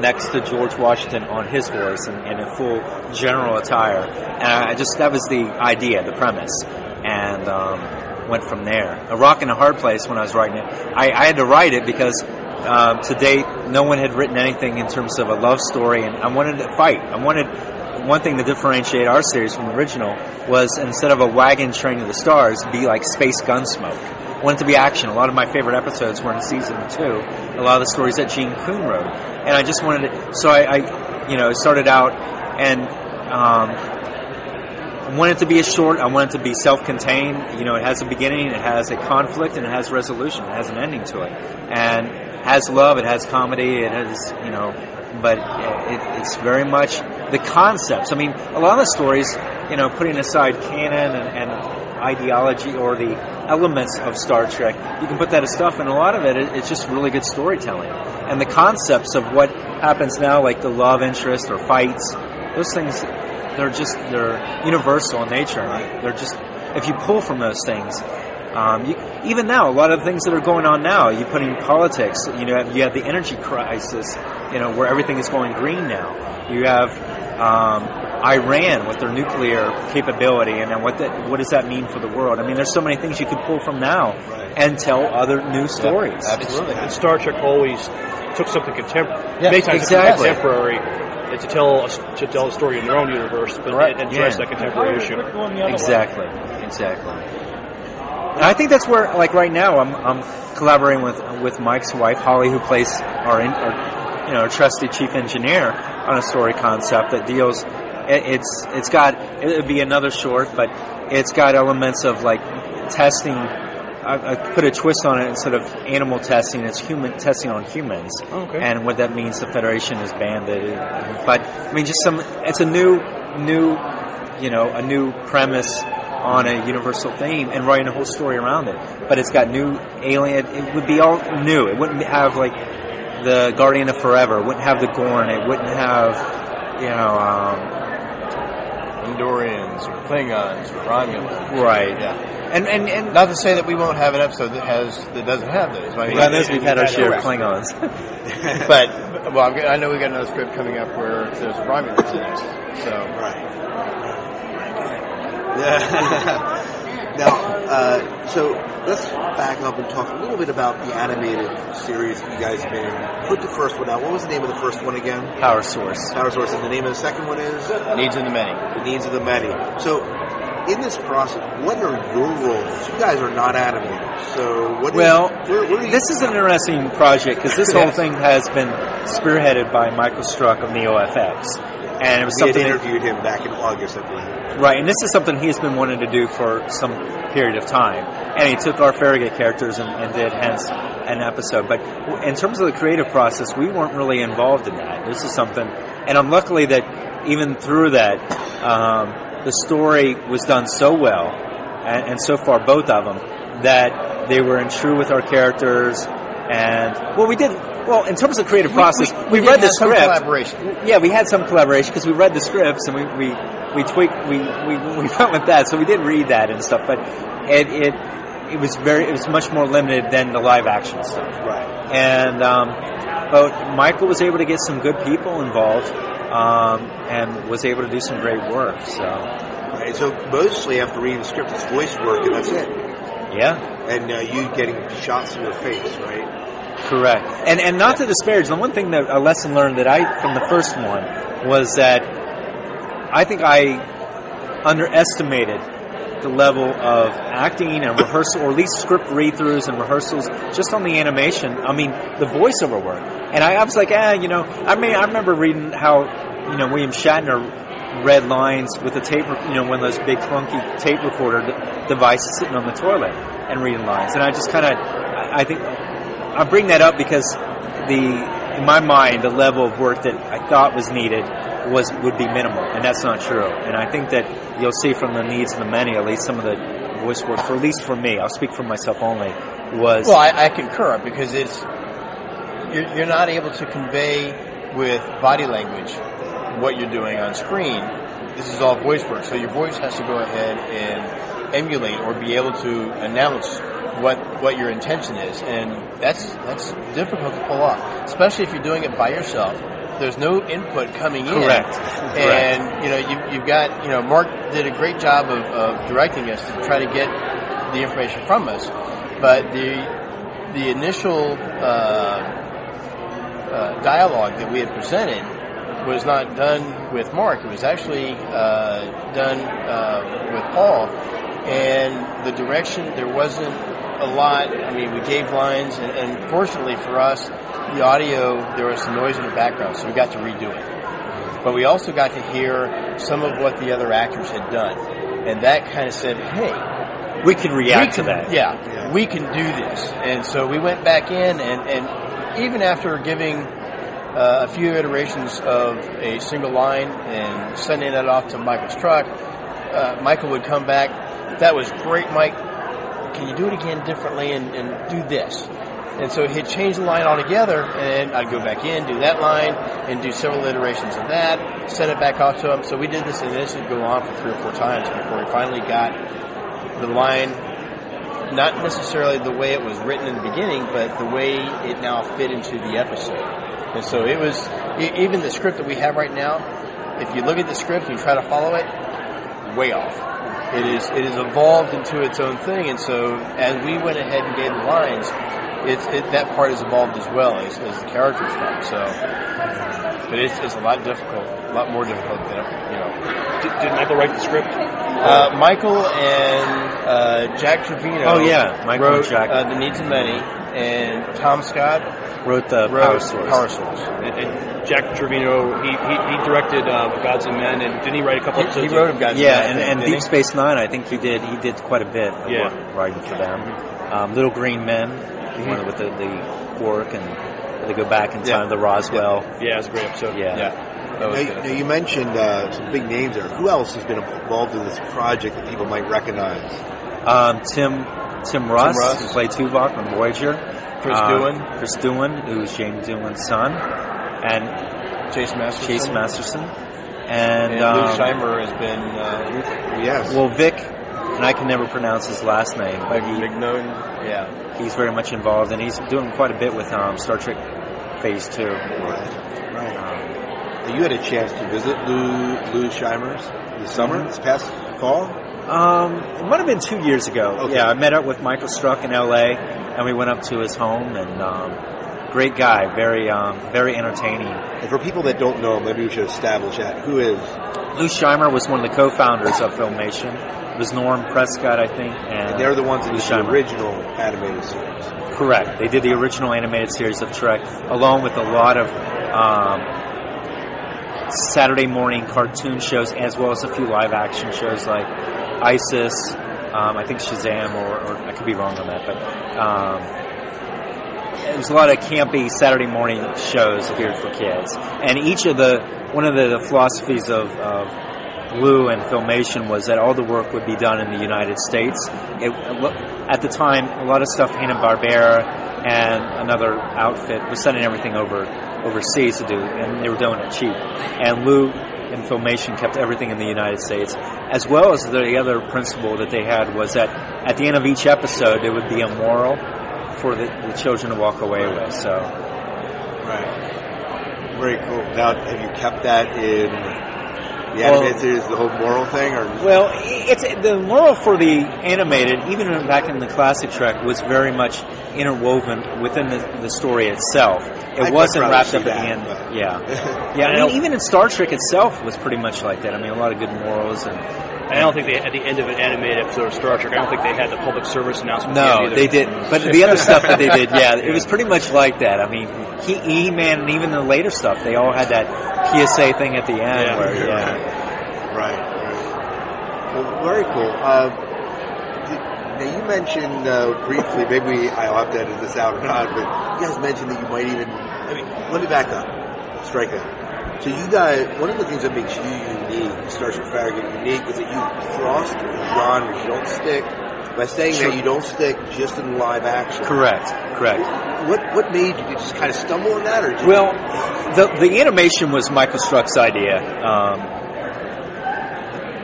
S12: next to George Washington on his horse and in a full general attire. And I just that was the idea, the premise, and um, went from there. A rock in a hard place when I was writing it. I, I had to write it because. Um, to date, no one had written anything in terms of a love story, and I wanted to fight. I wanted one thing to differentiate our series from the original was instead of a wagon train to the stars, be like space gunsmoke. I wanted to be action. A lot of my favorite episodes were in season two. A lot of the stories that Gene Coon wrote, and I just wanted to. So I, I you know, started out and um, I wanted it to be a short. I wanted it to be self-contained. You know, it has a beginning, it has a conflict, and it has resolution. It has an ending to it, and has love. It has comedy. It has you know, but it, it's very much the concepts. I mean, a lot of the stories, you know, putting aside canon and, and ideology or the elements of Star Trek, you can put that as stuff, and a lot of it, it it's just really good storytelling. And the concepts of what happens now, like the love interest or fights, those things, they're just they're universal in nature. and They're just if you pull from those things. Um, you, even now, a lot of things that are going on now, you put in politics. You know, you have the energy crisis. You know, where everything is going green now. You have um, Iran with their nuclear capability, and then what that, what does that mean for the world? I mean, there's so many things you could pull from now and tell other new stories.
S11: Absolutely. And Star Trek always took something contemporary,
S12: Yeah,
S11: many times
S12: exactly.
S11: contemporary, to tell a, to tell a story in their own universe, but
S12: Right.
S11: address
S12: Yeah.
S11: that contemporary issue.
S12: Exactly, exactly. And I think that's where, like right now, I'm, I'm collaborating with with Mike's wife Holly, who plays our, in, our you know our trusty chief engineer on a story concept that deals. it- It's it's got it would be another short, but it's got elements of like testing. I, I put a twist on it instead of animal testing. It's human testing on humans,
S11: Okay.
S12: and what that means. The Federation is banned it, but I mean, just some. It's a new new you know, a new premise on a universal theme and writing a whole story around it. But it's got new alien. It would be all new. It wouldn't have like the Guardian of Forever. It wouldn't have the Gorn. It wouldn't have, you know, um,
S15: Andorians or Klingons or Romulans.
S12: right.
S15: Yeah.
S12: And, and and
S15: Not to say that we won't have an episode that has that doesn't have those. I mean,
S12: we've had our share of Klingons.
S15: but well, I know we got another script coming up where there's Romulans in it. So
S14: Right. now, uh, so let's back up and talk a little bit about the animated series that you guys been. Put the first one out. What was the name of the first one again?
S12: Power Source.
S14: Power Source. And the name of the second one is?
S15: Needs of the Many.
S14: The Needs of the Many. So, in this process, what are your roles? You guys are not animators. So, what?
S12: Well,
S14: where, where do you,
S12: this is an interesting project because this whole thing has been spearheaded by Michael Struck of NeoFX. And it was
S14: we
S12: something
S14: interviewed him back in August, I believe.
S12: Right, and this is something he's been wanting to do for some period of time. And he took our Farragut characters and, and did hence an episode. But in terms of the creative process, we weren't really involved in that. This is something, and I'm luckily that even through that, um, the story was done so well, and, and so far both of them, that they were in true with our characters. And well, we did well in terms of creative process. We,
S15: we
S12: read the script.
S15: collaboration.
S12: Yeah, we had some collaboration because we read the scripts and we we we tweaked we, we we went with that. So we did read that and stuff, but it it it was very it was much more limited than the live action stuff.
S14: Right.
S12: And um, but Michael was able to get some good people involved um, and was able to do some great work. So
S14: Right. So, mostly after reading the script, it's voice work, and that's it.
S12: Yeah.
S14: And uh, you getting shots in your face, right?
S12: Correct. And and not to disparage, the one thing that a lesson learned that I from the first one was that I think I underestimated the level of acting and rehearsal, or at least script read-throughs and rehearsals, just on the animation. I mean, the voiceover work. And I, I was like, ah, you know, I mean, I remember reading how, you know, William Shatner read lines with a tape, you know, one of those big clunky tape recorder devices sitting on the toilet and reading lines. And I just kind of, I I think, I bring that up because the, in my mind, the level of work that I thought was needed was would be minimal, and that's not true. And I think that you'll see from the needs of the many, at least some of the voice work, for at least for me, I'll speak for myself only, was
S15: Well, I, I concur because it's you're, you're not able to convey with body language what you're doing on screen. This is all voice work, so your voice has to go ahead and emulate or be able to announce what what your intention is, and that's that's difficult to pull off, especially if you're doing it by yourself. There's no input coming in,
S12: Correct.
S15: and you know you, you've got you know Mark did a great job of, of directing us to try to get the information from us, but the the initial uh, uh, dialogue that we had presented was not done with Mark. It was actually uh, done uh, with Paul, and the direction there wasn't a lot. I mean, we gave lines, and, and fortunately for us, the audio there was some noise in the background, so we got to redo it. But we also got to hear some of what the other actors had done, and that kind of said, "Hey,
S12: we can react
S15: we
S12: to
S15: can-
S12: that.
S15: Yeah, we can do this. And so we went back in, and, and even after giving uh, a few iterations of a single line and sending that off to Michael Struck, uh, Michael would come back. That was great, Mike. Can you do it again differently and, and do this? And so he'd change the line altogether, and I'd go back in, do that line, and do several iterations of that, send it back off to him. So we did this, and this would go on for three or four times before we finally got the line not necessarily the way it was written in the beginning, but the way it now fit into the episode. And so it was e- even the script that we have right now. If you look at the script and you try to follow it, way off. It is it is evolved into its own thing, and so as we went ahead and gave the lines, it's it, that part has evolved as well as, as the characters come. So, but it's, it's a lot difficult, a lot more difficult than you know.
S11: Did, did Michael write the script?
S15: Uh, Michael and uh, Jack Trevino.
S12: Oh, yeah, Michael and
S15: wrote
S12: Jack.
S15: Uh, the Needs of Many, and Tom Scott
S12: wrote the
S15: wrote
S12: Power Source.
S15: Power Source.
S11: And, and Jack Trevino, he, he, he directed uh, Gods and Men, and didn't he write a couple
S15: He- he wrote of Gods
S12: yeah,
S15: I
S12: and, and Deep
S15: he?
S12: Space Nine, I think he did. He did quite a bit of
S11: Yeah.
S12: work writing for them. Um, Little Green Men, one with the, the work, and they go back in time.
S14: Yeah.
S12: The Roswell.
S11: Yeah, it's a great episode.
S12: Yeah.
S14: Now, you, now, you mentioned uh, some big names there. Who else has been involved in this project that people might recognize?
S12: Um, Tim Tim Russ,
S14: Russ.
S12: who played Tuvok on Voyager.
S15: Chris
S12: Um,
S15: Doohan.
S12: Chris Doohan, who's James Doohan's son, and
S15: Chase Masterson.
S12: Chase Masterson, and,
S15: And,
S12: um,
S15: Lou Scheimer has been uh,
S14: yes.
S12: Well, Vic, and I can never pronounce his last name, but he,
S15: Mignon. Yeah.
S12: he's very much involved, and he's doing quite a bit with um, Star Trek Phase Two.
S14: Right. Right. Now, you had a chance to visit Lou Lou Scheimer's this summer, this past fall.
S12: Um, it might have been two years ago. Yeah, I met up with Michael Struck in L.A. and we went up to his home. And um, great guy, very um, very entertaining.
S14: And for people that don't know, him, maybe we should establish that. Who is?
S12: Lou Scheimer was one of the co-founders of Filmation. It was Norm Prescott, I think, and,
S14: And they're the ones that did the original animated series.
S12: Correct. They did the original animated series of Trek, along with a lot of um, Saturday morning cartoon shows, as well as a few live action shows like ISIS. Um, I think Shazam, or, or I could be wrong on that, but um, was a lot of campy Saturday morning shows geared for kids. And each of the one of the philosophies of, of Lou and Filmation was that all the work would be done in the United States. It, at the time, a lot of stuff Hanna Barbera and another outfit was sending everything over overseas to do, and they were doing it cheap. And Lou and Filmation kept everything in the United States, as well as the other principle that they had was that at the end of each episode, it would be a moral for the, the children to walk away with. So,
S14: Right. Very cool. Now, have you kept that in the
S12: Well-
S14: series, the whole moral thing, or
S12: Well, it's the moral for the animated, even back in the classic Trek, was very much interwoven within the, the story itself. It
S14: I'd
S12: wasn't wrapped up at the end. Yeah, yeah. I mean, even in Star Trek itself was pretty much like that. I mean, a lot of good morals and.
S11: I don't think they, at the end of an animated episode of Star Trek, I don't think they had the public service announcement. at the
S12: No, they didn't. But the other stuff that they did, yeah, it was pretty much like that. I mean, He, E-Man and even the later stuff, they all had that PSA thing at the end
S11: Yeah.
S12: where, yeah.
S14: Right. right. Well, very cool. Uh, did- now you mentioned uh, briefly, maybe I'll have to edit this out or not, but you guys mentioned that you might even. I mean, let me back up. Strike that. So you guys, one of the things that makes you unique, Starship Farragut unique, is that you crossed genres. You don't stick by saying
S12: Sure.
S14: that you don't stick just in live action.
S12: Correct. Correct.
S14: What what made you just kind of stumble on that, or did you-
S12: Well, the the animation was Michael Struck's idea. Um,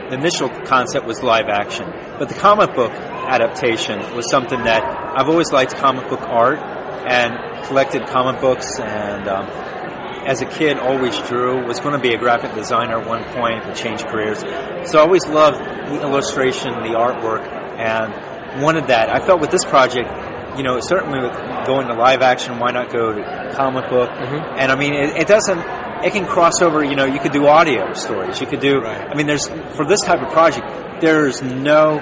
S12: the initial concept was live action, but the comic book adaptation was something that I've always liked comic book art and collected comic books and. Um, as a kid, always drew. Was going to be a graphic designer at one point, but changed careers. So I always loved the illustration, the artwork, and wanted that. I felt with this project, you know, certainly with going to live action, why not go to comic book? Mm-hmm. And I mean, it, it doesn't. It can cross over. You know, you could do audio stories. You could do. I mean, there's for this type of project, there's no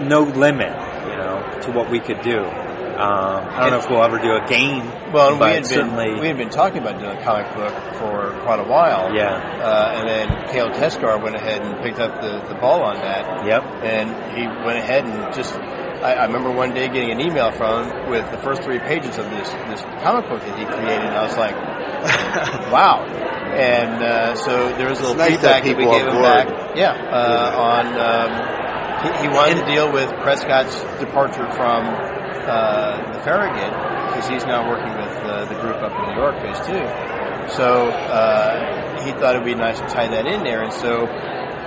S12: no limit. You know, to what we could do. Um, I don't know if we'll ever do a game.
S15: Well, and
S12: but
S15: we had
S12: certainly
S15: been we had been talking about doing a comic book for quite a while.
S12: Yeah.
S15: Uh, and then Cale Teskar went ahead and picked up the, the ball on that.
S12: Yep.
S15: And he went ahead and just. I, I remember one day getting an email from him with the first three pages of this this comic book that he created, and I was like, "Wow!" And uh, so there was a
S14: It's
S15: little
S14: nice to
S15: feedback that we gave him
S14: board.
S15: back. Yeah, uh, on um, he, he wanted to deal with Prescott's departure from uh, the Farragut because he's now working with uh, the group up in New York, phase two. So uh, he thought it would be nice to tie that in there, and so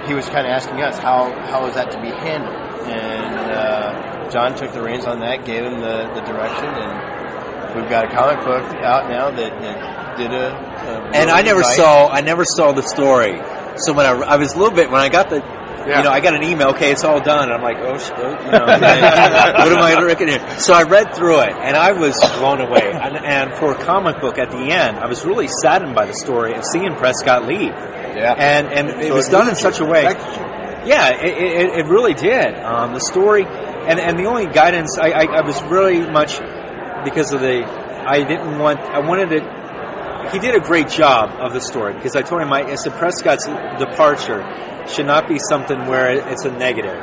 S15: he was kind of asking us how how is that to be handled, and uh, John took the reins on that, gave him the, the direction, and we've got a comic book out now that, that did a, a
S12: and I never
S15: nice-
S12: saw I never saw the story. So when I, I was a little bit when I got the you know I got an email okay it's all done. I'm like oh, you know what am I looking here so I read through it and I was blown away. And, and for a comic book at the end I was really saddened by the story of seeing Prescott leave.
S15: Yeah.
S12: And and it was
S14: it
S12: done in such a way. yeah, it, it, it really did. Um, the story, and, and the only guidance I, I, I was really much because of the I didn't want I wanted it. He did a great job of the story because I told him I, I said Prescott's departure should not be something where it's a negative.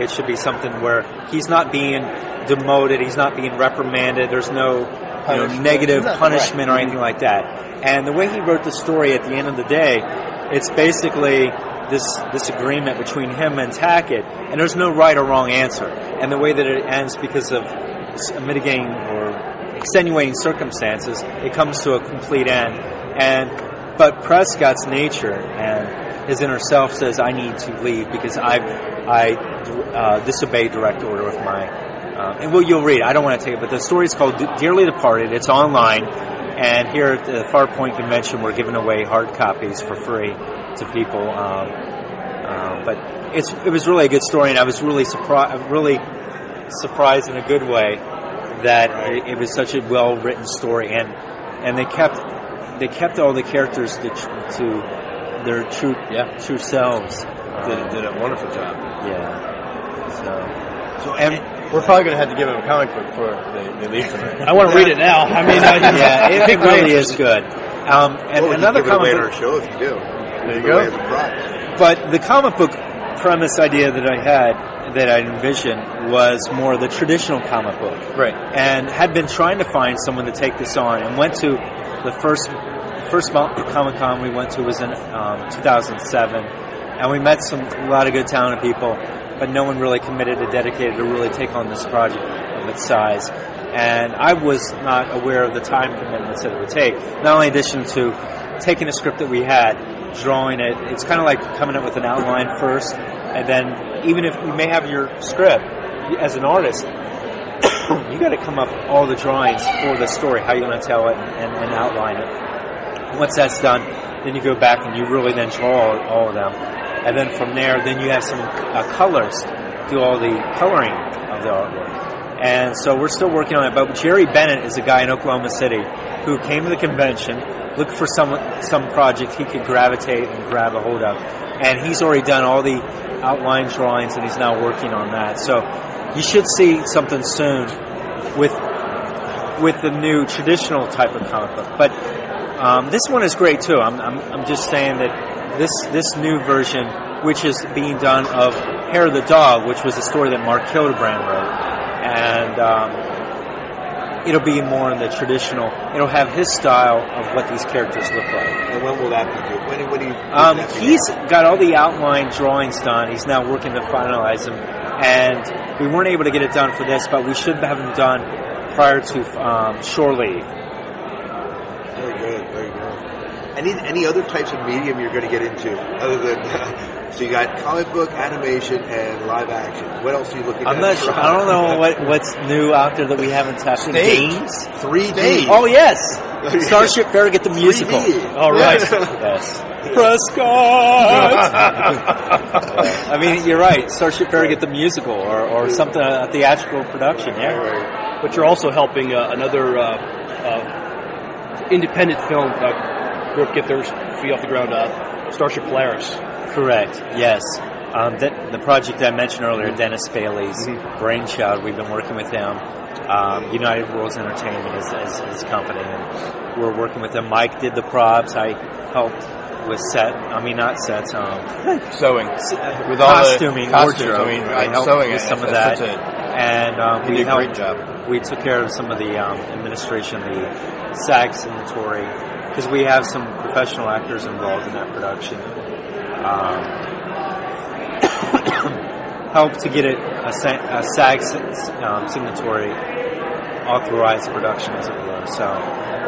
S12: It should be something where he's not being demoted, he's not being reprimanded. There's no you know,
S15: Punishment.
S12: negative
S15: Right.
S12: punishment or anything like that. And the way he wrote the story at the end of the day, it's basically this this agreement between him and Tackett, and there's no right or wrong answer. And the way that it ends because of mitigating extenuating circumstances, it comes to a complete end. And but Prescott's nature and his inner self says, "I need to leave because I I uh, disobeyed direct order with my." Um, and well, you'll read. I don't want to take it, but the story is called "Dearly Departed." It's online, and here at the Farpoint Convention, we're giving away hard copies for free to people. Um, um, but it's it was really a good story, and I was really surprised, really surprised in a good way that it, it was such a well written story, and and they kept they kept all the characters to, to their true
S15: Yeah.
S12: true selves.
S15: did, did a wonderful job.
S12: Yeah. So
S15: So and we're probably going to have to give him a comic book for they, they leave from it.
S11: I want to read it now. I mean, I,
S12: yeah, it, it really is good. Um, and
S14: Well,
S12: another
S14: give it away
S12: comic
S14: at
S12: book,
S14: our show if you do.
S15: There you
S14: Give it away
S15: go.
S14: as
S12: but the comic book premise idea that I had that I envisioned was more the traditional comic book.
S15: Right.
S12: and had been trying to find someone to take this on and went to the first first Comic Con we went to was in um, 2007 and we met some a lot of good talented people but no one really committed or dedicated to really take on this project of its size and I was not aware of the time commitments that it would take not only in addition to taking a script that we had drawing it it's kind of like coming up with an outline first and then even if you may have your script as an artist you got to come up with all the drawings for the story, how you're going to tell it, and, and outline it. Once that's done, then you go back and you really then draw all of them, and then from there, then you have some uh, colors, do all the coloring of the artwork. And so we're still working on it. But Jerry Bennett is a guy in Oklahoma City who came to the convention, looked for some some project he could gravitate and grab a hold of, and he's already done all the outline drawings, and he's now working on that. So you should see something soon with with the new traditional type of comic book. But um, this one is great too. I'm, I'm, I'm just saying that this this new version which is being done of Hair of the Dog, which was a story that Mark Hildebrand wrote, and um, it'll be more in the traditional. It'll have his style of what these characters look like.
S14: And when will that be due? When, when do you?
S12: Um, he's got all the outline drawings done. He's now working to finalize them, and we weren't able to get it done for this, but we should have them done prior to um, shore leave.
S14: Very good, very good. Any any other types of medium you're going to get into other than so you got comic book, animation, and live action. What else are you looking
S12: I'm
S14: at?
S12: not sure. I don't know what, what's new out there that we haven't tapped into.
S14: Stage.
S12: Games?
S14: 3D.
S12: Oh, yes. Starship Farragut the musical.
S14: 3D.
S12: All right.
S14: Yes.
S12: yes. Prescott! I mean, you're right. Starship Farragut the musical or, or something, a theatrical production, yeah.
S11: But you're also helping uh, another uh, uh, independent film uh, group get their feet off the ground, uh, Starship Polaris.
S12: Correct. Yes. Um, that, the project I mentioned earlier, Dennis Bailey's brainchild, we've been working with him. Um, United Worlds Entertainment is, is his company, and we're working with them. Mike did the props. I helped with set. I mean, not sets. Um,
S15: Sewing.
S12: with
S15: all the
S12: costuming,
S15: costumes,
S12: wardrobe.
S15: I mean,
S12: I helped
S15: sewing,
S12: with some of
S15: that's-
S12: that,
S15: it.
S12: and um, we
S15: did a great job.
S12: We took care of some of the um, administration, the SAG signatory, because we have some professional actors involved in that production. Um, helped to get it a, a SAG um, signatory authorized production, as it were. So,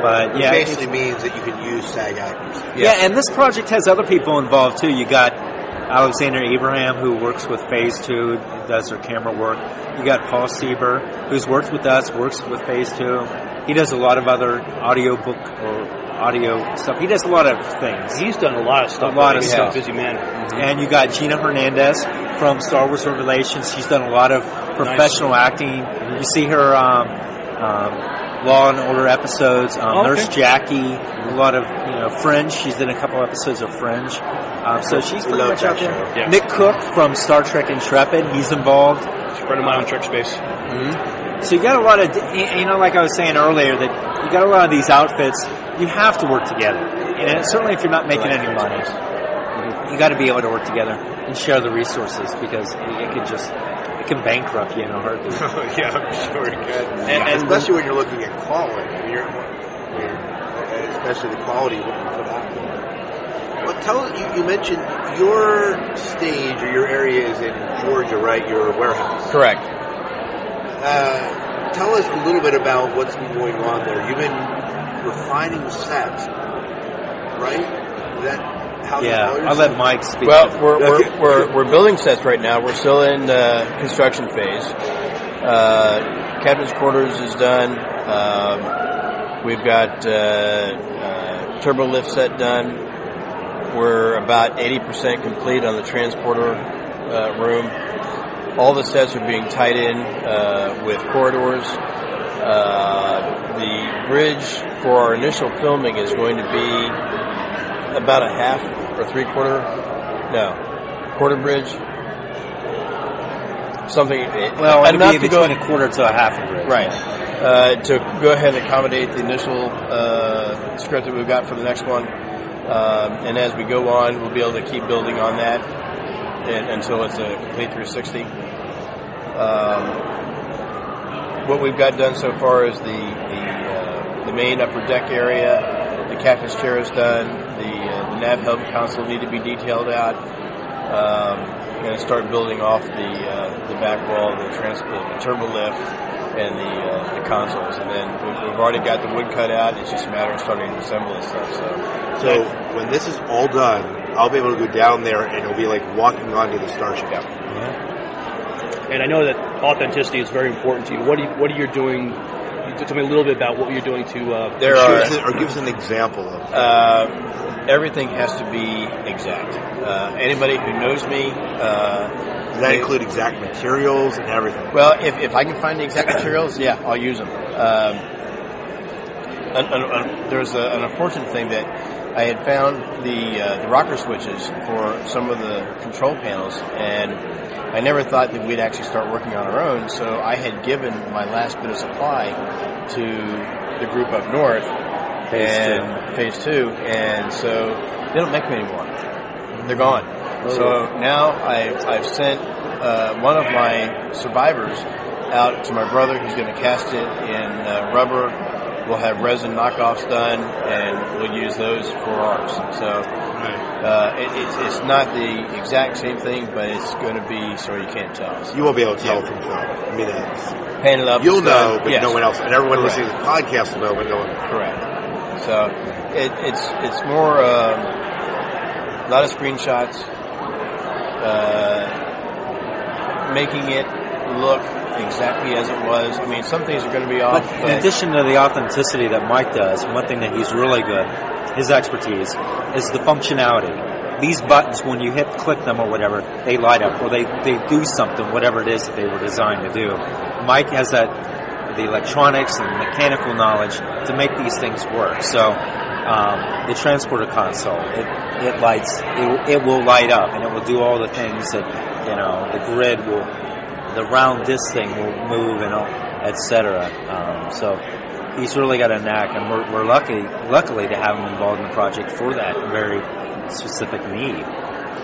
S12: but yeah,
S14: basically means that you can use SAG actors.
S12: yeah, and this project has other people involved too. You got Alexander Abraham, who works with Phase Two, does their camera work. You got Paul Sieber, who's worked with us, works with Phase Two. He does a lot of other audio book or audio stuff. He does a lot of things.
S11: He's done a lot of stuff.
S12: A lot of stuff.
S11: busy man.
S12: And you got Gina Hernandez from Star Wars Revelations. She's done a lot of professional acting. You see her um, um, Law and Order episodes. Um,
S11: Okay.
S12: Nurse Jackie, a lot of you know Fringe. She's done a couple episodes of Fringe. Um, so she's pretty much
S14: that
S12: out there.
S11: Yeah.
S12: Nick Cook from Star Trek Intrepid. He's involved.
S11: He's a friend of mine on Trek Space.
S12: So you got a lot of, you know, like I was saying earlier, that you got a lot of these outfits. You have to work together, and certainly if you're not making any money, you got to be able to work together and share the resources because it, it could just it can bankrupt you in a heartbeat.
S14: yeah, I'm sure it could.
S12: And-
S14: And,
S12: and-
S14: especially when you're looking at quality. I mean, you're, I mean, especially the quality of what you put out there. Well, tell you, you mentioned your stage or your area is in Georgia, right? Your warehouse.
S15: Correct.
S14: Uh, tell us a little bit about what's been going on there. You've been refining sets, right? That
S12: Yeah, I'll let Mike speak.
S15: Well, we're, we're, we're, we're building sets right now. We're still in uh, construction phase. Uh, captain's quarters is done. Um, we've got uh, uh, turbo lift set done. We're about 80% complete on the transporter uh, room. All the sets are being tied in uh, with corridors. Uh, the bridge for our initial filming is going to be about a half or three quarter, no, quarter bridge. Something.
S12: well, it'll
S15: enough
S12: be
S15: to go
S12: between a quarter to a half a bridge.
S15: right uh, to go ahead and accommodate the initial uh, script that we've got for the next one. Um, and as we go on, we'll be able to keep building on that and, until it's a complete 360. Um, what we've got done so far is the the, uh, the main upper deck area. The captain's chair is done. The, uh, the nav hub console need to be detailed out. Um, to start building off the uh, the back wall, the, trans- the turbo lift, and the uh, the consoles. And then we've, we've already got the wood cut out. It's just a matter of starting to assemble this stuff. So,
S14: So when this is all done, I'll be able to go down there and it'll be like walking onto the starship. Yeah.
S11: And I know that authenticity is very important to you. What are you, what are you doing? You tell me a little bit about what you're doing to. Uh,
S15: There are-
S14: give us- or give us an example of.
S15: Uh, everything has to be exact. Uh, anybody who knows me, uh,
S14: Does that include exact materials and everything?
S15: Well, if, if I can find the exact materials, yeah, I'll use them. Um, un, un, un, there's a, an unfortunate thing that I had found the uh, the rocker switches for some of the control panels, and I never thought that we'd actually start working on our own. So I had given my last bit of supply to the group up north,
S12: Phase
S15: and phase two, and so they don't make them anymore. They're gone. So now I've, I've sent uh, one of my survivors out to my brother who's going to cast it in uh, rubber. We'll have resin knockoffs done, and we'll use those for ours. So uh, it, it's, it's not the exact same thing, but it's going to be so you can't tell.
S14: You won't be able to tell from film. I mean, that's,
S15: Painted up.
S14: you'll know,
S15: done.
S14: but
S15: Yes.
S14: no one else, and everyone
S15: Correct.
S14: listening to the podcast will know, but no one.
S15: Correct. So it, it's it's more uh, a lot of screenshots, uh, making it look exactly as it was. I mean, some things are going to be off.
S12: But in addition to the authenticity that Mike does, one thing that he's really good, his expertise, is the functionality. These buttons, when you hit click them or whatever, they light up or they, they do something, whatever it is that they were designed to do. Mike has that, the electronics and mechanical knowledge to make these things work. So, um, the transporter console, it, it lights, it, it will light up and it will do all the things that, you know, the grid will, the round disc thing will move and all, etc. Um, so he's really got a knack, and we're, we're lucky, luckily, to have him involved in the project for that very specific need.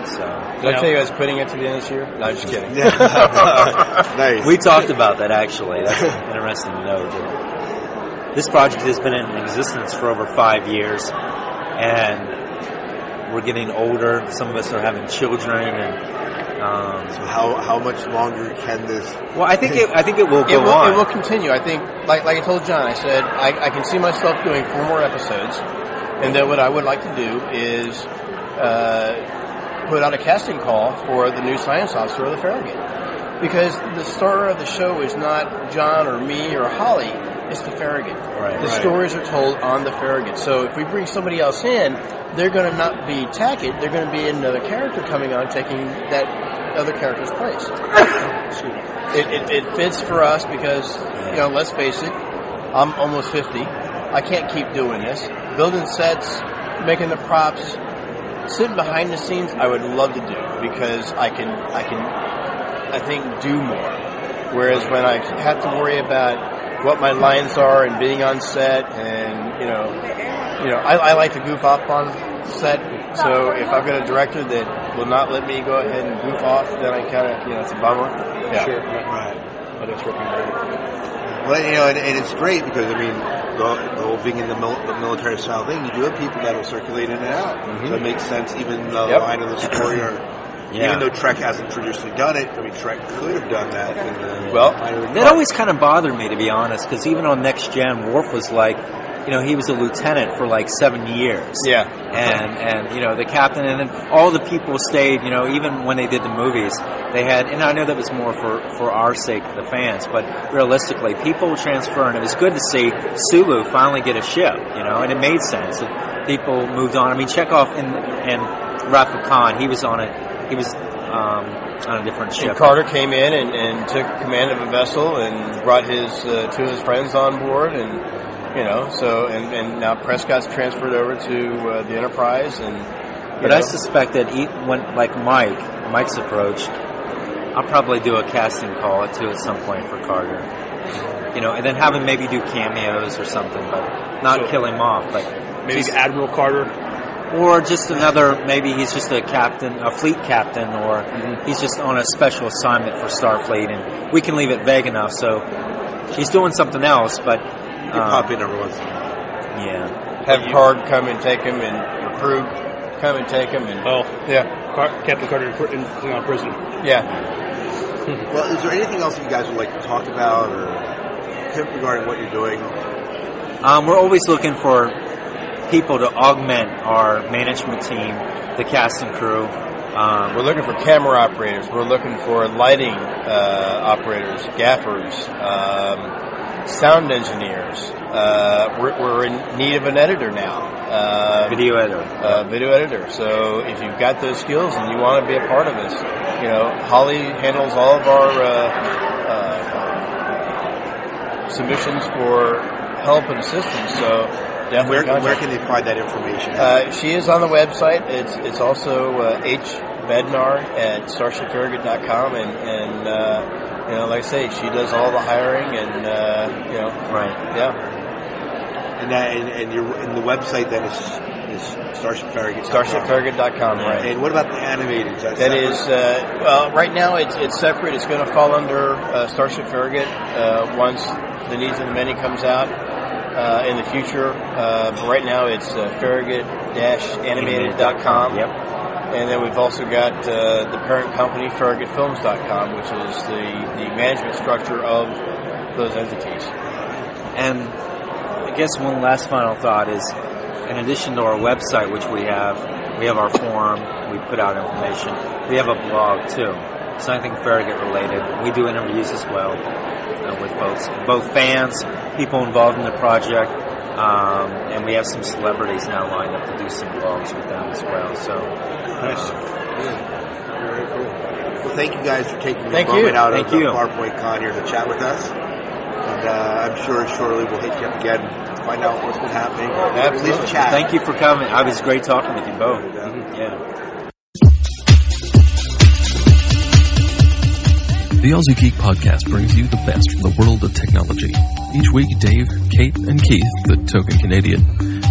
S12: So
S15: Did I tell you I was quitting it to the end of this year? No, I'm just kidding.
S14: nice.
S12: We talked about that actually. That's interesting to know. This project has been in existence for over five years, and we're getting older. Some of us are having children, and um,
S14: so how how much longer can this?
S12: Well, I think it, I think it will go
S15: it will,
S12: on.
S15: It will continue. I think, like like I told John, I said I, I can see myself doing four more episodes, and then what I would like to do is uh, put out a casting call for the new science officer of the Farragut, because the star of the show is not John or me or Holly. It's the Farragut.
S12: Right,
S15: the
S12: right.
S15: stories are told on the Farragut. So if we bring somebody else in, they're going to not be Tackett. They're going to be another character coming on, taking that other character's place. it, it, it fits for us because, you know, let's face it, I'm almost 50. I can't keep doing this. Building sets, making the props, sitting behind the scenes, I would love to do because I can, I can, I think, do more. Whereas when I have to worry about what my lines are and being on set and, you know, you know, I, I like to goof off on set. So if I've got a director that will not let me go ahead and goof off, then I kind of, you know, it's a bummer. Yeah.
S11: Sure, right. But that's working right.
S14: Well, you know, and, and it's great because I mean, the, the whole being in the, mil- the military style thing, you do have people that will circulate in and out. So mm-hmm. it makes sense. Even the
S15: Yep.
S14: line of the story, or
S12: Yeah.
S14: even though Trek hasn't traditionally done it, I mean, Trek could have done that. The
S12: Well, that always kind of bothered me, to be honest, because even on Next Gen, Worf was like, you know, he was a lieutenant for like seven years.
S15: Yeah.
S12: And, and, you know, the captain, and then all the people stayed, you know, even when they did the movies, they had, and I know that was more for, for our sake, the fans, but realistically, people transfer, and it was good to see Sulu finally get a ship, you know, and it made sense. People moved on. I mean, Chekov and, and Rafa Khan, he was on it, he was, um, on a different ship.
S15: And Carter came in and, and took command of a vessel and brought his uh, two of his friends on board, and you know, so and, and now Prescott's transferred over to uh, the Enterprise, and
S12: But
S15: know,
S12: I suspect that he, when, like Mike, Mike's approach, I'll probably do a casting call too at some point for Carter. You know, and then have him maybe do cameos or something, but not
S11: So-
S12: kill him off. But
S11: Maybe Admiral Carter.
S12: Or just another. Maybe he's just a captain, a fleet captain, or
S11: Mm-hmm.
S12: he's just on a special assignment for Starfleet, and we can leave it vague enough. So he's doing something else, but
S14: you can
S12: um,
S14: pop in every once in a while.
S12: Yeah.
S15: have Card come and take him, and recruit come and take him, and
S11: Oh,
S15: yeah,
S11: Car- Captain Carter in, in Klingon prison.
S15: yeah.
S14: Well, is there anything else that you guys would like to talk about or regarding what you're doing?
S12: Um, we're always looking for people to augment our management team, the cast and crew. Um,
S15: We're looking for camera operators. We're looking for lighting uh, operators, gaffers, um, sound engineers. Uh, we're, we're in need of an editor now. Uh,
S12: video editor.
S15: uh, video editor. So if you've got those skills and you want to be a part of this, you know, Holly handles all of our uh, uh, submissions for help and assistance. So definitely
S14: Where,
S15: contact
S14: where can they find that information?
S15: uh, she is on the website. It's it's also uh, H Bednar at starshipfarragut.com and and uh, you know like I say she does all the hiring and uh, you know
S12: right
S15: yeah
S14: and that and, and your and the website then is is Starship Farragut.
S15: StarshipFarragut.com, right.
S14: And what about the animated? Is that
S15: That is, uh, well, right now it's it's separate. It's going to fall under uh, Starship Farragut uh, once the Needs of the Many comes out uh, in the future. Uh, but right now it's uh, Farragut-animated.com.
S12: Yep.
S15: And then we've also got uh, the parent company, FarragutFilms.com, which is the, the management structure of those entities.
S12: And I guess one last final thought is, in addition to our website, which we have, we have our forum, we put out information, we have a blog too. So anything Farragut related. We do interviews as well uh, with both both fans, people involved in the project, um, and we have some celebrities now lined up to do some blogs with them as well. So,
S14: Nice. Very cool. Well, thank you guys for taking the
S12: Thank you.
S14: moment out
S12: Thank
S14: of the
S12: you.
S14: Farpoint Con here to chat with us. And uh, I'm sure shortly we'll hit you up again to find out what's been happening. At least chat.
S12: Thank you for coming. I was great talking with you both. Yeah.
S16: The Aussie Geek Podcast brings you the best from the world of technology. Each week, Dave, Kate, and Keith, the token Canadian,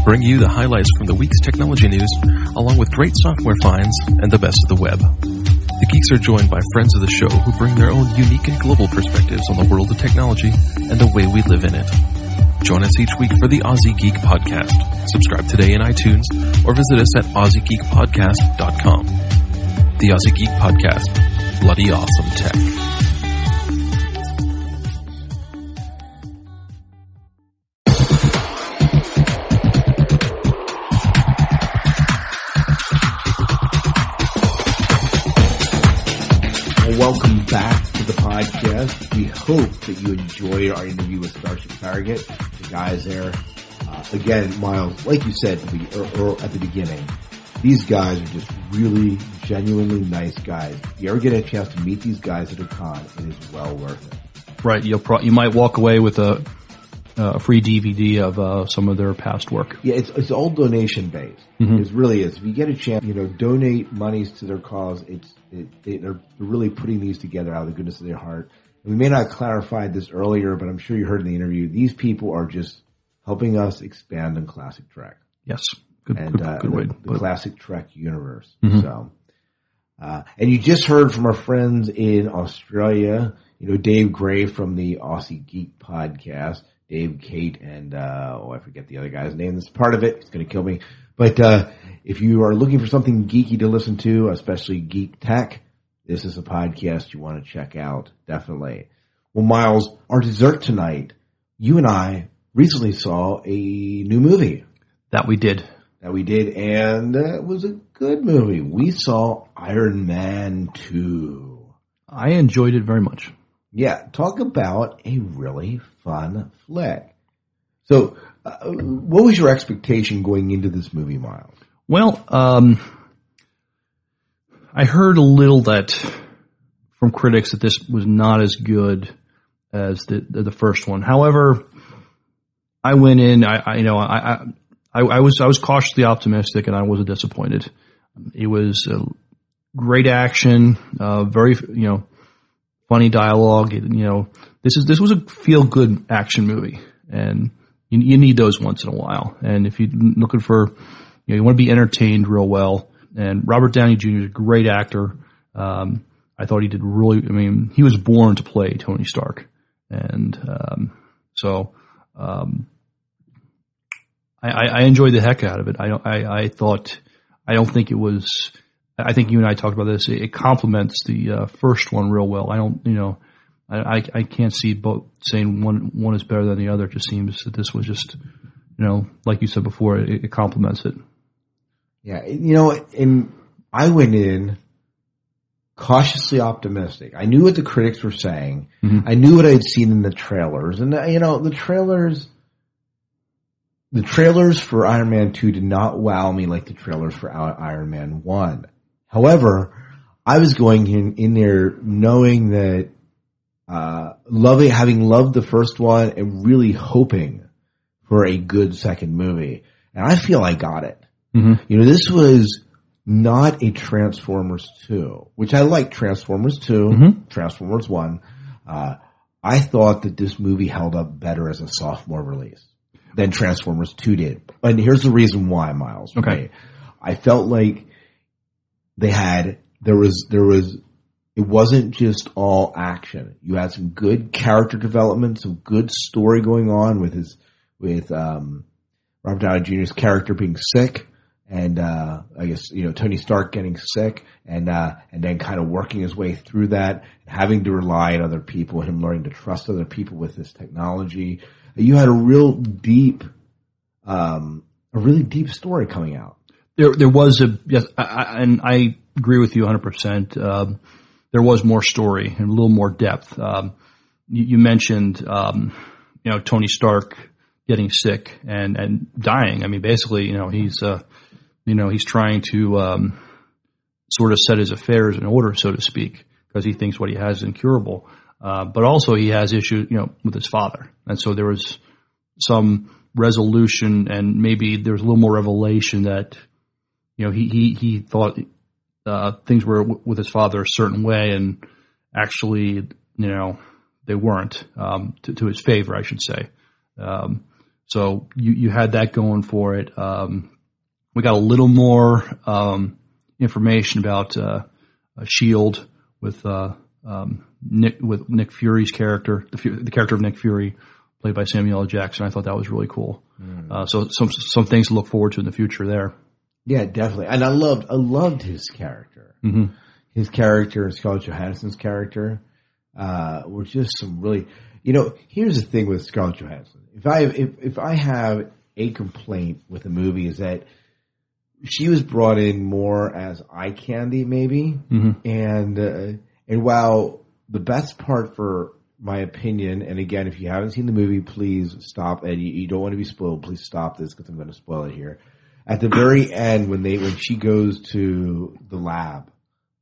S16: bring you the highlights from the week's technology news, along with great software finds and the best of the web. The geeks are joined by friends of the show who bring their own unique and global perspectives on the world of technology and the way we live in it. Join us each week for the Aussie Geek Podcast. Subscribe today in iTunes or visit us at AussieGeekPodcast.com. The Aussie Geek Podcast. Bloody awesome tech.
S8: Welcome back to the podcast. We hope that you enjoyed our interview with Starship Farragut. The guys there, uh, again, Miles, like you said at the, or, or at the beginning, these guys are just really genuinely nice guys. If you ever get a chance to meet these guys at a con, it is well worth it.
S9: Right. You'll pro- you might walk away with a, a free DVD of uh, some of their past work.
S8: Yeah, it's it's all donation based.
S9: Mhm.
S8: It really is. If you get a chance, you know, donate monies to their cause. It's it, they, they're really putting these together out of the goodness of their heart. And we may not have clarified this earlier, but I'm sure you heard in the interview. These people are just helping us expand on classic Trek.
S9: Yes. Good,
S8: and
S9: good,
S8: uh,
S9: good way.
S8: the,
S9: to
S8: the
S9: put
S8: classic Trek universe.
S9: Mhm.
S8: So, uh, and you just heard from our friends in Australia. You know, Dave Gray from the Aussie Geek podcast. Dave, Kate, and uh, oh, I forget the other guy's name. That's part of it. It's going to kill me. But uh, if you are looking for something geeky to listen to, especially geek tech, this is a podcast you want to check out. Definitely. Well, Miles, our dessert tonight. You and I recently saw a new movie
S9: That we did.
S8: that we did, and uh, it was a good movie. We saw Iron Man 2.
S9: I enjoyed it very much.
S8: Yeah, talk about a really fun flick. So, uh, what was your expectation going into this movie, Miles?
S9: Well, um, I heard a little that from critics that this was not as good as the the, first one. However, I went in. I, I you know I, I I was I was cautiously optimistic, and I wasn't disappointed. It was great action, uh, very you know funny dialogue. You know this is this was a feel good action movie, and you, you need those once in a while. And if you're looking for you know, you want to be entertained real well. And Robert Downey Jr. is a great actor. Um, I thought he did really. I mean, he was born to play Tony Stark, and um, so um, I, I enjoyed the heck out of it. I. I, I thought. I don't think it was. I think you and I talked about this. It, it complements the uh, first one real well. I don't. You know. I, I I can't see both saying one one is better than the other. It just seems that this was just, you know, like you said before, it, it complements it.
S8: Yeah, you know, and I went in cautiously optimistic. I knew what the critics were saying.
S9: Mhm.
S8: I knew what I'd seen in the trailers, and uh, you know, the trailers, the trailers for Iron Man Two did not wow me like the trailers for Iron Man One. However, I was going in, in there knowing that, uh, loving, having loved the first one and really hoping for a good second movie. And I feel I got it.
S9: Mm-hmm.
S8: You know, this was not a Transformers 2, which I like Transformers 2,
S9: Mhm.
S8: Transformers 1. Uh, I thought that this movie held up better as a sophomore release. than Transformers Two did. And here's the reason why, Miles.
S9: Okay.
S8: me. I felt like they had there was there was it wasn't just all action. You had some good character development, some good story going on with his with um, Robert Downey Jr.'s character being sick, and uh, I guess you know Tony Stark getting sick, and uh, and then kind of working his way through that, having to rely on other people, him learning to trust other people with this technology. You had a real deep, um, a really deep story coming out.
S9: There, there was a yes, I, I, and I agree with you 100. percent um, There was more story and a little more depth. Um, you, you mentioned, um, you know, Tony Stark getting sick and and dying. I mean, basically, you know, he's uh, you know, he's trying to um, sort of set his affairs in order, so to speak, because he thinks what he has is incurable. Uh, but also, he has issues, you know, with his father, and so there was some resolution, and maybe there was a little more revelation that you know, he he he thought uh, things were w- with his father a certain way, and actually, you know, they weren't um, to, to his favor, I should say. Um, so you you had that going for it. Um, we got a little more um, information about uh, a Shield with uh, um, Nick with Nick Fury's character, the, the character of Nick Fury, played by Samuel L. Jackson. I thought that was really cool. Uh, so some some things to look forward to in the future there.
S8: Yeah, definitely. And I loved, I loved his character.
S9: Mhm.
S8: His character and Scarlett Johansson's character, uh, were just some really, you know, here's the thing with Scarlett Johansson. If I, if, if I have a complaint with the movie is that she was brought in more as eye candy, maybe.
S9: Mhm.
S8: And, uh, and while the best part for my opinion, and again, if you haven't seen the movie, please stop. And you, you don't want to be spoiled, please stop this because I'm going to spoil it here. At the very end, when they when she goes to the lab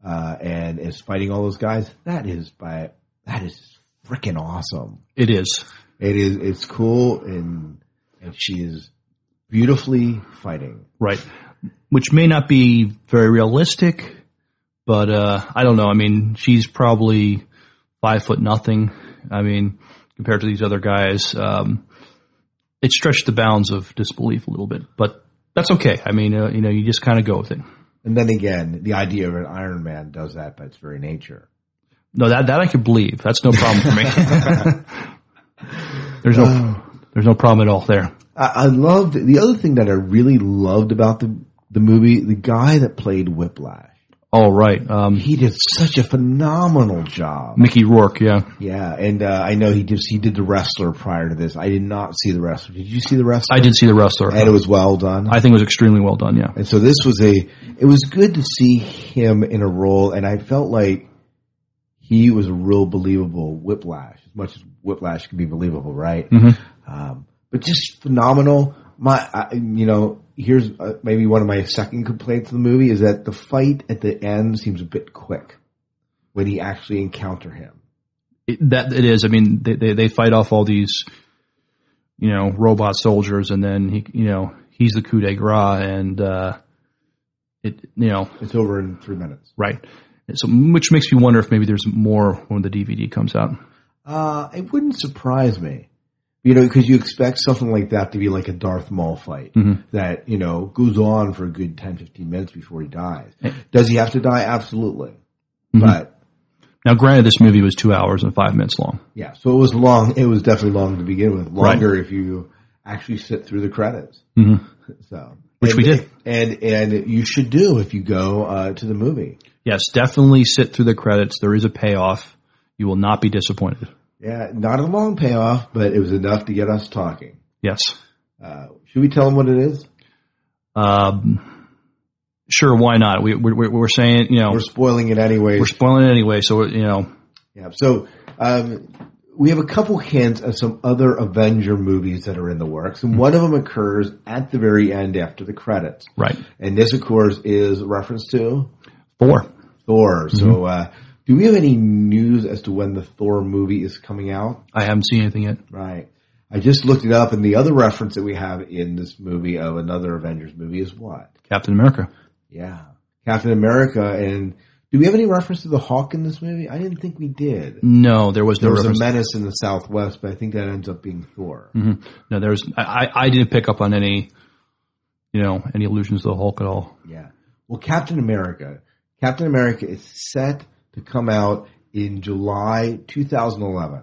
S8: uh, and is fighting all those guys, that is by that is freaking awesome.
S9: It is.
S8: It is. It's cool, and and she is beautifully fighting.
S9: Right. Which may not be very realistic, but uh, I don't know. I mean, she's probably five foot nothing. I mean, compared to these other guys, um, it stretched the bounds of disbelief a little bit, but that's okay. I mean, uh, you know, you just kind of go with it.
S8: And then again, the idea of an Iron Man does that by its very nature.
S9: No, that that I could believe. That's no problem for me. there's no there's no problem at all there.
S8: I, I loved the other thing that I really loved about the the movie. The guy that played Whiplash,
S9: All right, um,
S8: he did such a phenomenal job.
S9: Mickey Rourke. Yeah,
S8: Yeah, and uh, I know he did. He did the wrestler prior to this. I did not see the wrestler. Did you see the wrestler?
S9: I did see the wrestler,
S8: and it was well done.
S9: I think it was extremely well done. Yeah,
S8: And so this was a, it was good to see him in a role, and I felt like he was a real believable Whiplash, as much as Whiplash can be believable, right?
S9: Mhm.
S8: Um, but just phenomenal. My, I, you know, here's uh, maybe one of my second complaints of the movie is that the fight at the end seems a bit quick when he actually encounter him.
S9: it, that it is. I mean, they, they they fight off all these, you know, robot soldiers, and then he, you know, he's the coup de grace, and uh, it, you know,
S8: It's over in three minutes.
S9: right. So, which makes me wonder if maybe there's more when the DVD comes out.
S8: Uh, it wouldn't surprise me. You know, because you expect something like that to be like a Darth Maul fight
S9: Mhm.
S8: that, you know, goes on for a good 10, 15 minutes before he dies. Does he have to die? Absolutely.
S9: Mhm.
S8: But,
S9: Now, granted, this movie was two hours and five minutes long.
S8: yeah, so it was long. It was definitely long to begin with. Longer if you actually sit through the credits.
S9: Mhm.
S8: So.
S9: Which
S8: and,
S9: we did.
S8: And, and you should do if you go, uh, to the movie.
S9: Yes, definitely sit through the credits. There is a payoff. You will not be disappointed.
S8: Yeah, not a long payoff, but it was enough to get us talking.
S9: Yes.
S8: Uh, should we tell them what it is?
S9: Um, sure, why not? We, we're, we're saying, you know,
S8: We're spoiling it anyway.
S9: we're spoiling it anyway, so you know,
S8: Yeah. So um, we have a couple hints of some other Avenger movies that are in the works, and one of them occurs at the very end after the credits.
S9: right?
S8: And this, of course, is reference to
S9: Four.
S8: Thor. So, uh, do we have any news as to when the Thor movie is coming out?
S9: I haven't seen anything yet.
S8: Right. I just looked it up, and the other reference that we have in this movie of another Avengers movie is what?
S9: Captain America.
S8: Yeah. Captain America, and Do we have any reference to the Hawk in this movie? I didn't think we did.
S9: No, there was no
S8: There was a menace in the Southwest, but I think that ends up being Thor.
S9: hmm No, there's. I, I I didn't pick up on any, you know, any allusions to the Hulk at all.
S8: Yeah. Well, Captain America. Captain America is set to come out in July 2011.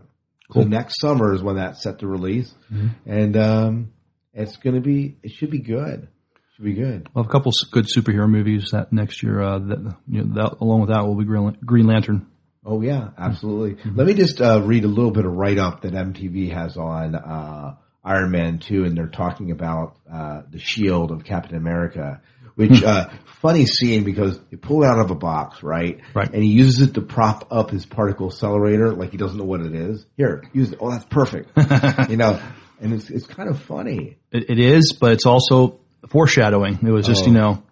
S9: Cool.
S8: So next summer is when that's set to release,
S9: Mhm.
S8: and um, it's going to be. It should be good. Should be good.
S9: Well, a couple good superhero movies that next year. Uh, that you know, that along with that will be Green, Lantern.
S8: Oh yeah, absolutely. Let me just uh, read a little bit of write up that MTV has on uh, Iron Man Two, and they're talking about uh, the shield of Captain America. Which uh, funny scene because you pull it out of a box, right?
S9: Right.
S8: And he uses it to prop up his particle accelerator, like he doesn't know what it is. Here, use it. Oh, that's perfect. you know, and it's it's kind of funny.
S9: It, it is, but it's also foreshadowing. It was just
S8: Oh.
S9: you know.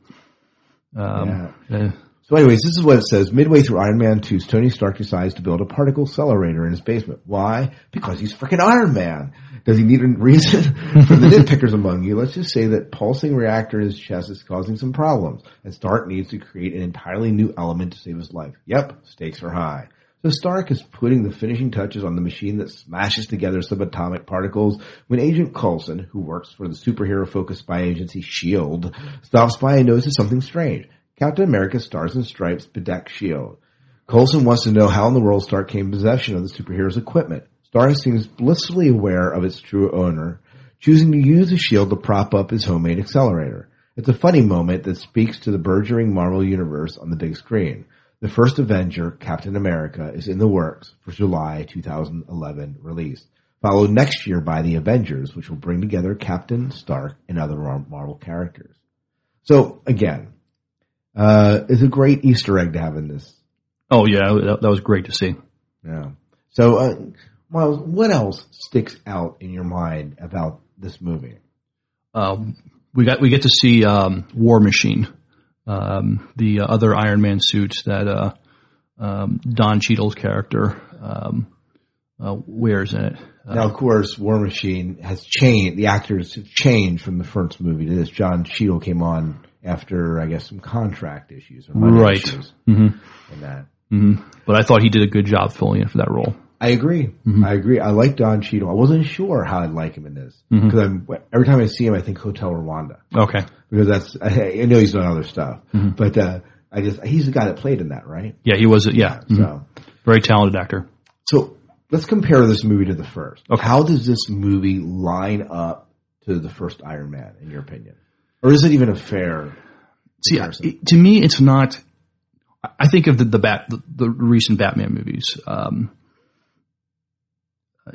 S9: Um, uh,
S8: So, anyways, this is what it says. Midway through Iron Man 2, Tony Stark decides to build a particle accelerator in his basement. Why? Because he's freaking Iron Man. Does he need a reason? For the nitpickers among you, let's just say that pulsing reactor in his chest is causing some problems, and Stark needs to create an entirely new element to save his life. Yep, stakes are high. So Stark is putting the finishing touches on the machine that smashes together subatomic particles when Agent Coulson, who works for the superhero-focused spy agency S.H.I.E.L.D., stops by and notices something strange. Captain America's Stars and Stripes bedeck S.H.I.E.L.D. Coulson wants to know how in the world Stark came in possession of the superhero's equipment. Stark seems blissfully aware of its true owner, choosing to use the shield to prop up his homemade accelerator. It's a funny moment that speaks to the burgeoning Marvel universe on the big screen. The first Avenger, Captain America, is in the works for July 2011 release, followed next year by the Avengers, which will bring together Captain, Stark, and other Marvel characters. So again, uh, it's a great Easter egg to have in this.
S9: oh yeah, that, that was great to see.
S8: Yeah. So, uh, Miles, what else sticks out in your mind about this movie?
S9: Um, we got we get to see um, War Machine, um, the uh, other Iron Man suit that uh, um, Don Cheadle's character um, uh, wears in it. Uh,
S8: now, of course, War Machine has changed. The actors have changed from the first movie to this. John Cheadle came on after, I guess, some contract issues or money
S9: right.
S8: issues
S9: hmm
S8: and that.
S9: hmm But I thought he did a good job filling in for that role.
S8: I agree.
S9: Mhm.
S8: I agree. I like Don Cheadle. I wasn't sure how I'd like him in this because I'm every time I see him, I think Hotel Rwanda
S9: Okay.
S8: because that's I, I know he's done other stuff,
S9: Mhm.
S8: but uh, I just he's the guy that played in that, right?
S9: Yeah, he was. Yeah. mhm.
S8: So
S9: Very talented actor.
S8: So let's compare this movie to the first. How does this movie line up to the first Iron Man, in your opinion? Or is it even a fair
S9: See, it- to me, it's not. I think of the the, bat, the, the recent Batman movies. Um,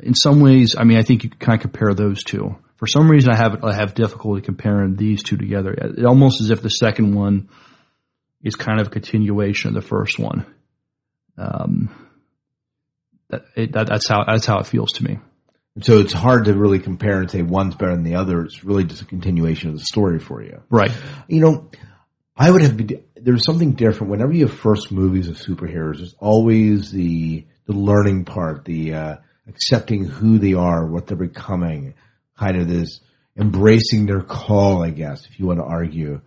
S9: in some ways, I mean, I think you can kind of compare those two. For some reason, I have I have difficulty comparing these two together. It almost as if the second one is kind of a continuation of the first one. Um, that, it, that that's how that's how it feels to me.
S8: So it's hard to really compare and say one's better than the other. It's really just a continuation of the story for you.
S9: Right.
S8: You know, I would have been, there's something different. Whenever you have first movies of superheroes, there's always the, the learning part, the, uh, accepting who they are, what they're becoming, kind of this embracing their call, I guess, if you want to argue,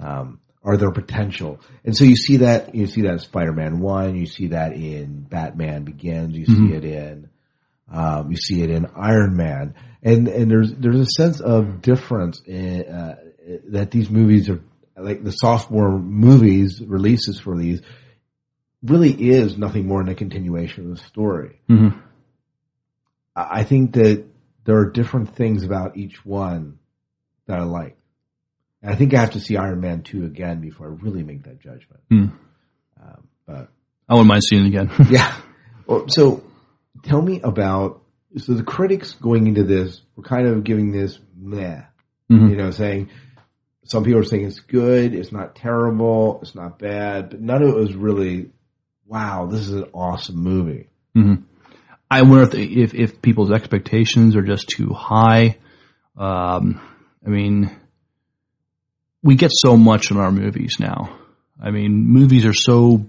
S8: um, or their potential. And so you see that, you see that in Spider-Man 1, you see that in Batman Begins, you see
S9: Mhm.
S8: it in, um, you see it in Iron Man, and and there's there's a sense of difference in, uh, that these movies are like the sophomore movies releases for these really is nothing more than a continuation of the story.
S9: Mm-hmm.
S8: I think that there are different things about each one that I like. And I think I have to see Iron Man 2 again before I really make that judgment.
S9: Hmm.
S8: Um, but
S9: I wouldn't mind seeing it again.
S8: yeah. Well, so tell me about so the critics going into this were kind of giving this meh,
S9: Mhm.
S8: you know, saying some people are saying it's good, it's not terrible, it's not bad, but none of it was really, wow, this is an awesome movie.
S9: hmm I wonder if, if if people's expectations are just too high. Um, I mean, we get so much in our movies now. I mean, movies are so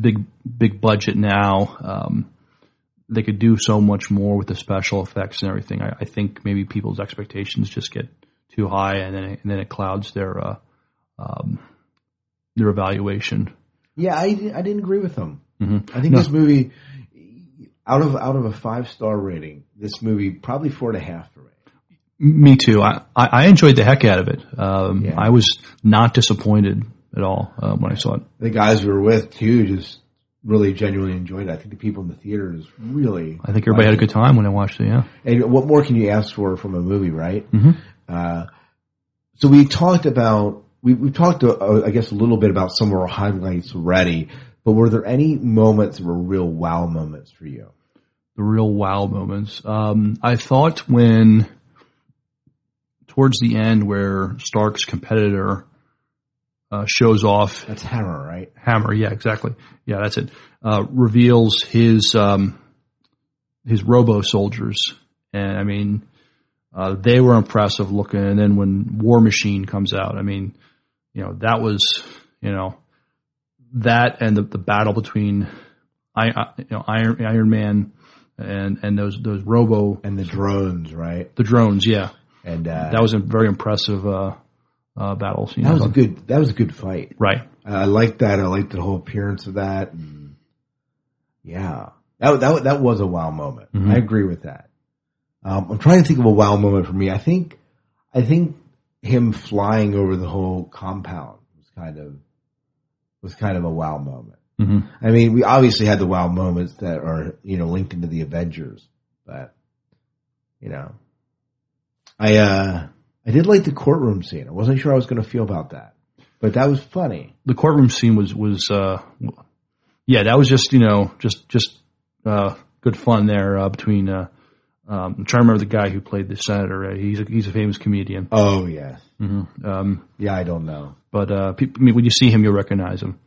S9: big, big budget now. Um, they could do so much more with the special effects and everything. I, I think maybe people's expectations just get too high, and then it, and then it clouds their uh, um, their evaluation.
S8: Yeah, I, I didn't agree with him.
S9: Mhm.
S8: I think
S9: No.
S8: this movie, out of out of a five star rating, this movie probably four and a half for me.
S9: Me too. I, I enjoyed the heck out of it. Um, I was not disappointed at all uh, when I saw it.
S8: The guys we were with too just really genuinely enjoyed it. I think the people in the theaters really.
S9: I think everybody had a good time when I watched it. Yeah.
S8: And what more can you ask for from a movie, right?
S9: Mhm.
S8: Uh, so we talked about we we talked uh, I guess a little bit about some of our highlights already. But were there any moments that were real wow moments for you?
S9: the real wow moments. Um, I thought when towards the end where Stark's competitor uh, shows off.
S8: That's Hammer, right?
S9: Hammer, yeah, exactly. Yeah, that's it. Uh, reveals his um, his Robo soldiers, and I mean, uh, they were impressive looking. And then when War Machine comes out, I mean, you know, that was you know that and the, the battle between I, you know Iron Iron Man and and those those Robo
S8: and the drones, right?
S9: The drones, yeah.
S8: And uh,
S9: that was a very impressive uh, battles.
S8: That
S9: know.
S8: was a good. That was a good fight.
S9: Right.
S8: I liked that. I liked the whole appearance of that. And yeah, that that that was a wow moment.
S9: Mhm.
S8: I agree with that. Um, I'm trying to think of a wow moment for me. I think, I think him flying over the whole compound was kind of was kind of a wow moment.
S9: Mhm.
S8: I mean, we obviously had the wow moments that are you know linked into the Avengers, but you know, I uh I did like the courtroom scene. I wasn't sure I was going to feel about that, but that was funny.
S9: the courtroom scene was was uh, yeah, that was just you know just just uh, good fun there uh, between. Uh, um, I'm trying to remember the guy who played the senator. He's a, he's a famous comedian.
S8: Oh yeah,
S9: hmm Um,
S8: yeah. I don't know,
S9: but uh, peop I mean, when you see him, you'll recognize him.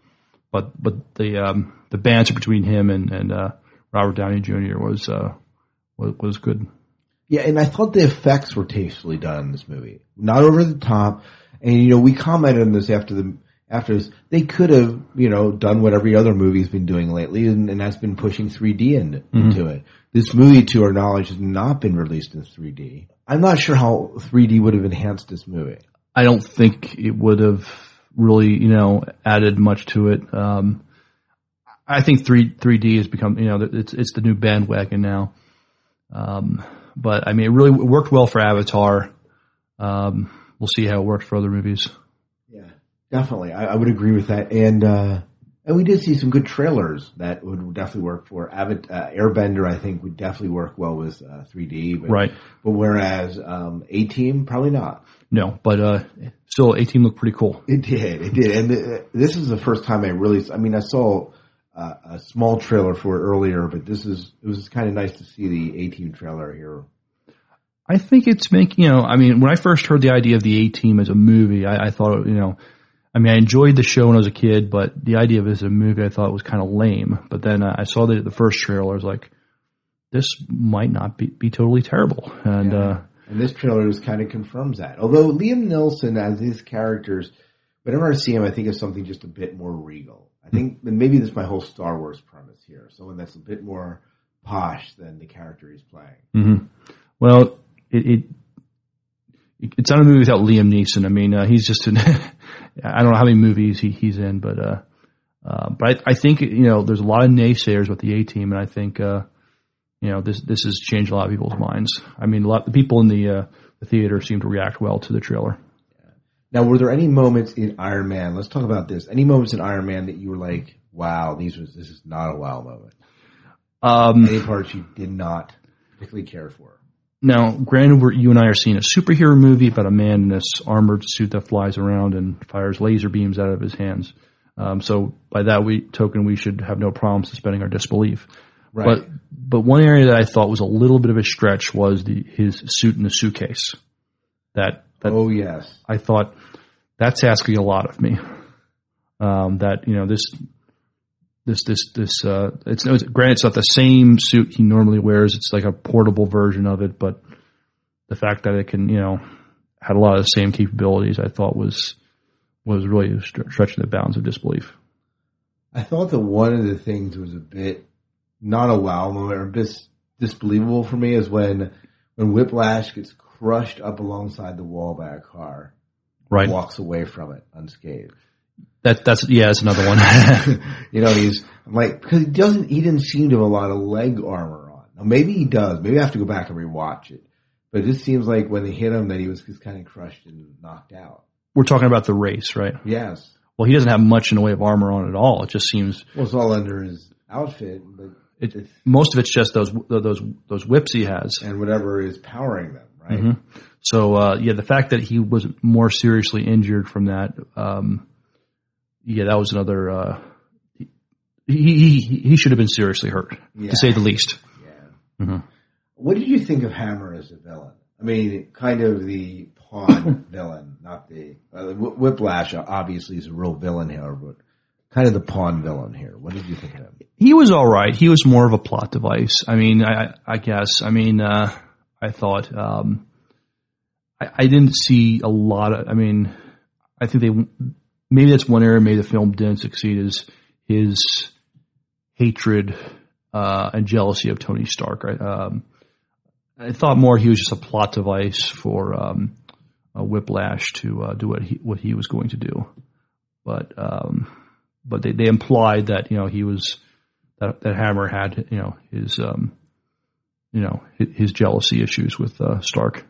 S9: But but the um, the banter between him and and uh, Robert Downey Jr. was uh, was, was good.
S8: Yeah, and I thought the effects were tastefully done in this movie, not over the top. And you know, we commented on this after the after this. They could have you know done what every other movie's been doing lately, and, and that's been pushing 3D in, into it. This movie, to our knowledge, has not been released in 3D. I'm not sure how 3D would have enhanced this movie.
S9: I don't think it would have really, you know, added much to it. Um, I think three three D has become, you know, it's it's the new bandwagon now. Um, but I mean, it really worked well for Avatar. Um, we'll see how it works for other movies.
S8: Yeah, definitely, I, I would agree with that. And uh, and we did see some good trailers that would definitely work for Avat- uh, Airbender. I think would definitely work well with uh, 3D. But,
S9: Right.
S8: But whereas um, A Team probably not.
S9: No, but uh, still, A Team looked pretty cool.
S8: It did. It did. And uh, this is the first time I really. I mean, I saw uh, a small trailer for it earlier, but this is it was kind of nice to see the A Team trailer here.
S9: I think it's making, you know, I mean, when I first heard the idea of the A Team as a movie, I, I thought, you know, I mean, I enjoyed the show when I was a kid, but the idea of it as a movie I thought was kind of lame. But then uh, I saw the, the first trailer, I was like, this might not be, be totally terrible. And, uh,
S8: And this trailer just kind of confirms that. Although Liam Neeson as his characters, whenever I see him, I think of something just a bit more regal. I think maybe this is my whole Star Wars premise here. Someone that's a bit more posh than the character he's playing.
S9: hmm well, it, it, it's not a movie without Liam Neeson. I mean, uh, he's just an, I don't know how many movies he, he's in, but, uh, uh, but I, I think, you know, there's a lot of naysayers with the A team, and I think, uh, you know, this, this has changed a lot of people's minds. I mean, a lot, of the people in the, uh, the theater seem to react well to the trailer.
S8: Now, were there any moments in Iron Man? Let's talk about this. Any moments in Iron Man that you were like, "Wow, these was this is not a wow moment."
S9: Um,
S8: any parts you did not particularly care for?
S9: Now, granted, we're, you and I are seeing a superhero movie about a man in this armored suit that flies around and fires laser beams out of his hands. Um, so by that we, token, we should have no problem suspending our disbelief.
S8: Right.
S9: But but one area that I thought was a little bit of a stretch was the his suit in the suitcase. That,
S8: oh yes,
S9: I thought that's asking a lot of me. Um, that you know this this this this uh, it's, it's granted it's not the same suit he normally wears. It's like a portable version of it, but the fact that it can you know had a lot of the same capabilities, I thought was was really stretching the bounds of disbelief.
S8: I thought that one of the things was a bit not a wow moment or dis, disbelievable for me is when when Whiplash gets crushed up alongside the wall by a car,
S9: Right.
S8: walks away from it unscathed.
S9: That that's yeah, that's another one.
S8: you know, he's I'm like because he doesn't he didn't seem to have a lot of leg armor on. Now maybe he does. Maybe I have to go back and rewatch it. But it just seems like when they hit him that he was just kind of crushed and knocked out.
S9: We're talking about the race, right?
S8: Yes.
S9: Well, he doesn't have much in the way of armor on at all. It just seems
S8: Well, it's all under his outfit, but
S9: it, most of it's just those those those whips he has
S8: and whatever is powering them, right?
S9: Mhm. So uh, yeah, the fact that he was more seriously injured from that, um, yeah, that was another. Uh, he, he he should have been seriously hurt,
S8: Yeah.
S9: to say the least.
S8: Yeah.
S9: Mhm.
S8: What did you think of Hammer as a villain? I mean, kind of the pawn villain, not the uh, Whiplash. Obviously, is a real villain here, but kind of the pawn villain here. What did you think of him?
S9: He was all right. He was more of a plot device. I mean, I, I guess. I mean, uh, I thought um, I, I didn't see a lot of. I mean, I think they maybe that's one area maybe the film didn't succeed is his hatred uh, and jealousy of Tony Stark. I, um, I thought more he was just a plot device for um, Whiplash to uh, do what he what he was going to do, but um, but they, they implied that you know he was that that Hammer had you know his um, you know his, jealousy issues with uh, Stark.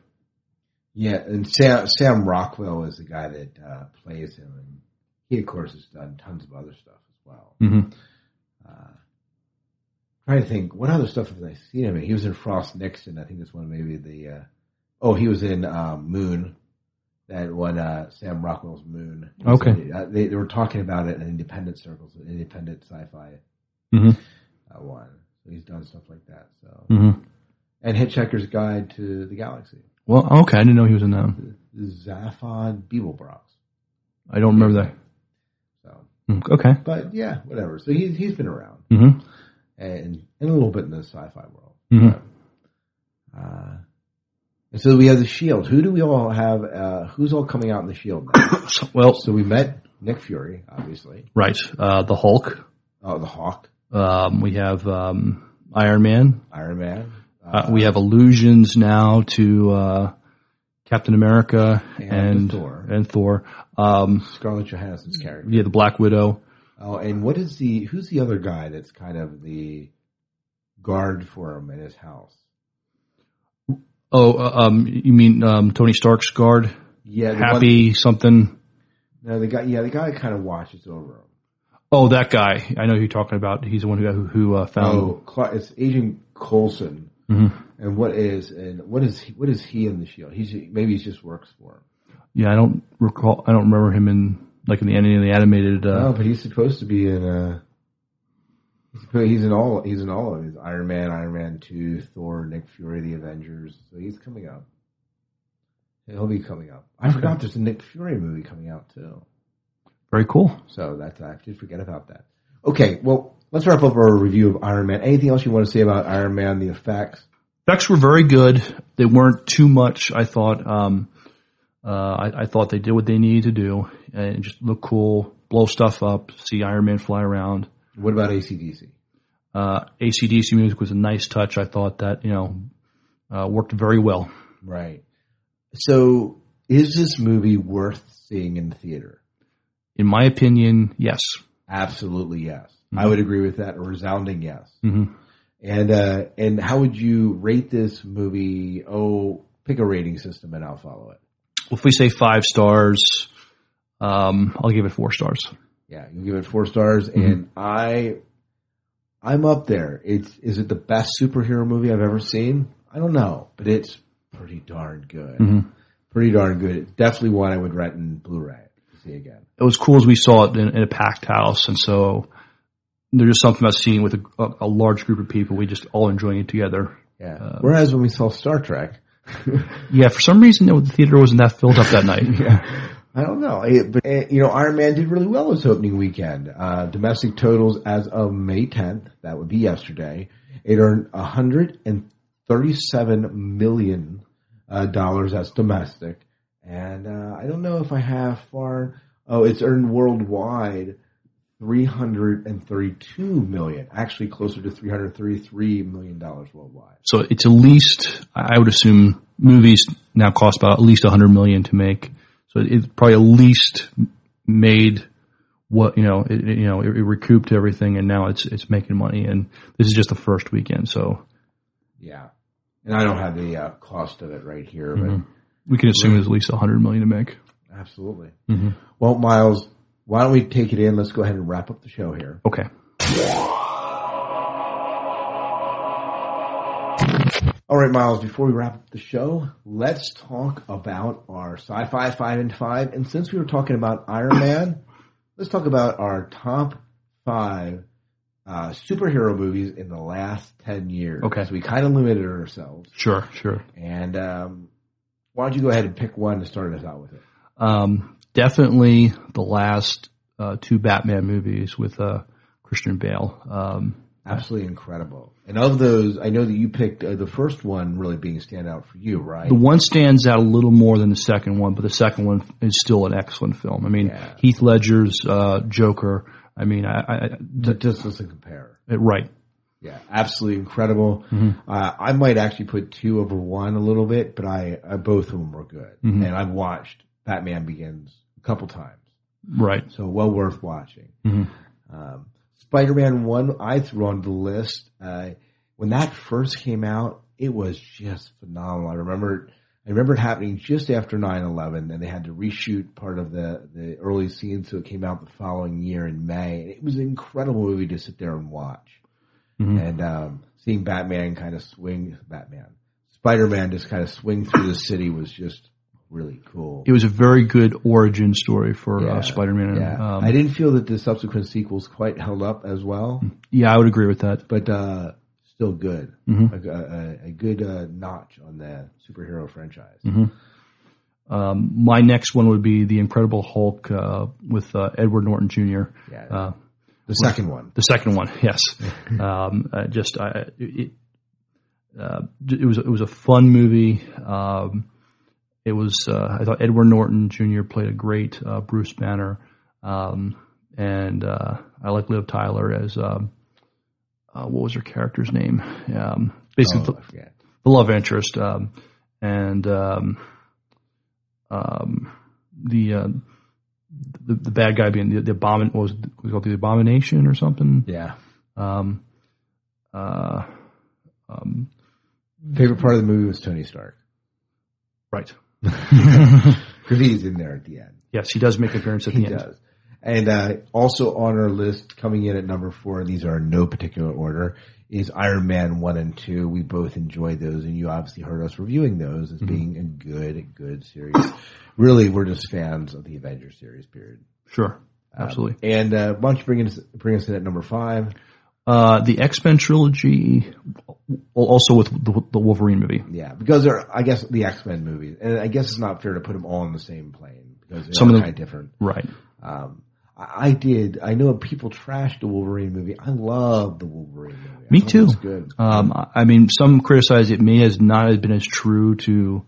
S8: Yeah, and Sam Sam Rockwell is the guy that uh, plays him, and he of course has done tons of other stuff as well.
S9: Mm-hmm.
S8: Uh, trying to think, what other stuff have I seen him in? He was in Frost Nixon. I think that's one maybe the. Uh, oh, he was in um, Moon. That one, uh, Sam Rockwell's Moon.
S9: Okay.
S8: in- uh, they, they were talking about it in independent circles, an independent sci-fi
S9: Mm-hmm.
S8: uh, one. So he's done stuff like that. So
S9: Mm-hmm.
S8: And Hitchhiker's Guide to the Galaxy.
S9: Well, okay, I didn't know he was in that.
S8: Zaphod Beeblebrox.
S9: I don't remember that.
S8: So,
S9: Mm, Okay.
S8: but yeah, whatever. So he's he's been around,
S9: Mm-hmm.
S8: and and a little bit in the sci-fi world.
S9: Mhm.
S8: Uh, and so we have the Shield. Who do we all have? Uh, who's all coming out in the Shield now?
S9: well,
S8: so we met Nick Fury, obviously.
S9: Right. Uh, the Hulk.
S8: Oh, the Hawk,
S9: Um, we have um, Iron Man.
S8: Iron Man.
S9: Uh, we have allusions now to uh, Captain America
S8: And
S9: and
S8: Thor.
S9: and Thor. Um,
S8: Scarlett Johansson's character.
S9: yeah, the Black Widow.
S8: Oh, and what is the who's the other guy that's kind of the guard for him in his house?
S9: Oh, uh, um, you mean um, Tony Stark's guard?
S8: Yeah, the
S9: Happy something.
S8: No, the guy. Yeah, the guy kind of watches over him.
S9: Oh, that guy. I know who you're talking about. He's the one who who uh, found.
S8: Oh, Cla- it's Agent Coulson.
S9: Mhm.
S8: And what is and what is he, what is he in the Shield? He's maybe he just works for him.
S9: Yeah, I don't recall. I don't remember him in like in the any of the animated. Uh,
S8: no, but he's supposed to be in. Uh, he's, in all. He's in all of his Iron Man, Iron Man Two, Thor, Nick Fury, the Avengers. So he's coming up. He'll be coming up. I
S9: Okay.
S8: forgot there's a Nick Fury movie coming out too.
S9: Very cool.
S8: So that's I did forget about that. Okay, well let's wrap up our review of Iron Man. Anything else you want to say about Iron Man? The effects.
S9: Effects were very good. They weren't too much. I thought. Um, uh, I, I thought they did what they needed to do and just look cool. Blow stuff up. See Iron Man fly around.
S8: What about ACDC?
S9: Uh, ACDC music was a nice touch. I thought that you know uh, worked very well.
S8: Right. So is this movie worth seeing in the theater?
S9: In my opinion, yes.
S8: Absolutely yes.
S9: Mm-hmm.
S8: I would agree with that. A resounding yes.
S9: hmm
S8: And uh, and how would you rate this movie? Oh, pick a rating system and I'll follow it.
S9: If we say five stars, um, I'll give it four stars.
S8: Yeah, you give it four stars,
S9: Mm-hmm.
S8: and I, I'm up there. It's is it the best superhero movie I've ever seen? I don't know, but it's pretty darn good.
S9: Mhm.
S8: Pretty darn good. It's definitely one I would rent in Blu-ray to see again.
S9: It was cool as we saw it in, in a packed house, and so there's just something about seeing it with a, a, a large group of people. We just all enjoying it together.
S8: Yeah.
S9: Um,
S8: Whereas when we saw Star Trek,
S9: Yeah, for some reason the theater wasn't that filled up that night.
S8: yeah, I don't know. It- but uh, you know, Iron Man did really well this opening weekend. Uh, domestic totals as of May 10th, that would be yesterday, it earned 137 million uh, dollars. That's domestic, and uh, I don't know if I have far. Oh, it's earned worldwide 332 million. Actually, closer to 333 million dollars worldwide.
S9: So it's at least I would assume movies now cost about at least 100 million to make. So it's probably at least made what you know, it, you know, it, it recouped everything, and now it's it's making money. And this is just the first weekend, so
S8: Yeah. And I don't have the uh, cost of it right here,
S9: Mhm. we can assume there's at least a hundred million to make.
S8: but absolutely.
S9: Mhm.
S8: Well, Miles, why don't we take it in? Let's go ahead and wrap up the show here.
S9: Okay.
S8: All right, Miles, before we wrap up the show, let's talk about our sci-fi five in five. And since we were talking about Iron Man, let's talk about our top five uh, superhero movies in the last 10 years.
S9: Okay.
S8: So we kind of limited ourselves.
S9: Sure, sure.
S8: And um, why don't you go ahead and pick one to start us out with it?
S9: Um, definitely the last uh, two Batman movies with uh, Christian Bale. Um,
S8: Absolutely incredible. And of those, I know that you picked uh, the first one really being standout for you, right?
S9: The one stands out a little more than the second one, but the second one is still an excellent film. I mean, Heath Ledger's uh, Joker. I mean, I, I
S8: That just doesn't compare.
S9: it, right.
S8: Yeah, absolutely incredible.
S9: Mhm.
S8: Uh, I might actually put two over one a little bit, but I, I both of them were good,
S9: Mhm.
S8: and I've watched Batman Begins a couple times,
S9: Right.
S8: so well worth watching.
S9: Mhm.
S8: Um, Spider-Man One I threw on the list uh, when that first came out. It was just phenomenal. I remember. I remember it happening just after 9-11 and they had to reshoot part of the, the early scenes so it came out the following year in May. And it was an incredible movie to sit there and watch.
S9: Mhm.
S8: And um, seeing Batman kind of swing, Batman, Spider-Man just kind of swing through the city was just really cool.
S9: It was a very good origin story for
S8: Yeah,
S9: uh, Spider-Man.
S8: Yeah.
S9: Um,
S8: I didn't feel that the subsequent sequels quite held up as well,
S9: yeah, I would agree with that.
S8: but uh, still good.
S9: Mhm.
S8: A, a, a good uh, notch on the superhero franchise.
S9: Mhm. Um, my next one would be the Incredible Hulk uh, with uh, Edward Norton Jr.
S8: Yeah.
S9: Uh,
S8: The second one.
S9: The second one, yes. um, uh, just I, it, uh, it was it was a fun movie. Um, it was uh, I thought Edward Norton Jr. played a great uh, Bruce Banner, um, and uh, I like Liv Tyler as um, uh, what was her character's name? Um, basically,
S8: Oh,
S9: the, the love interest, um, and um, um, the, uh, the the bad guy being the, the abomin what was it, was called the abomination or something.
S8: Yeah.
S9: Um, uh, um,
S8: Favorite part of the movie was Tony Stark.
S9: right.
S8: Because he's in there at the end.
S9: Yes, he does make an appearance at
S8: he
S9: the end.
S8: does. And uh, also on our list, coming in at number four, and these are in no particular order, is Iron Man 1 and 2. We both enjoyed those, and you obviously heard us reviewing those as
S9: Mhm.
S8: being a good, good series. really, we're just fans of the Avengers series, period.
S9: Sure,
S8: Um,
S9: absolutely.
S8: and uh, why don't you bring us, bring us in at number five?
S9: Uh, the X Men trilogy, also with the, the Wolverine movie.
S8: Yeah, because they're, I guess, the X Men movies. And I guess it's not fair to put them all on the same plane because they're
S9: Some of them-
S8: kind of different.
S9: Right.
S8: Um, I I did. I know people trashed the Wolverine movie. I love the Wolverine movie.
S9: Me too.
S8: good.
S9: Um, I- mean, some criticize it may has not have been as true to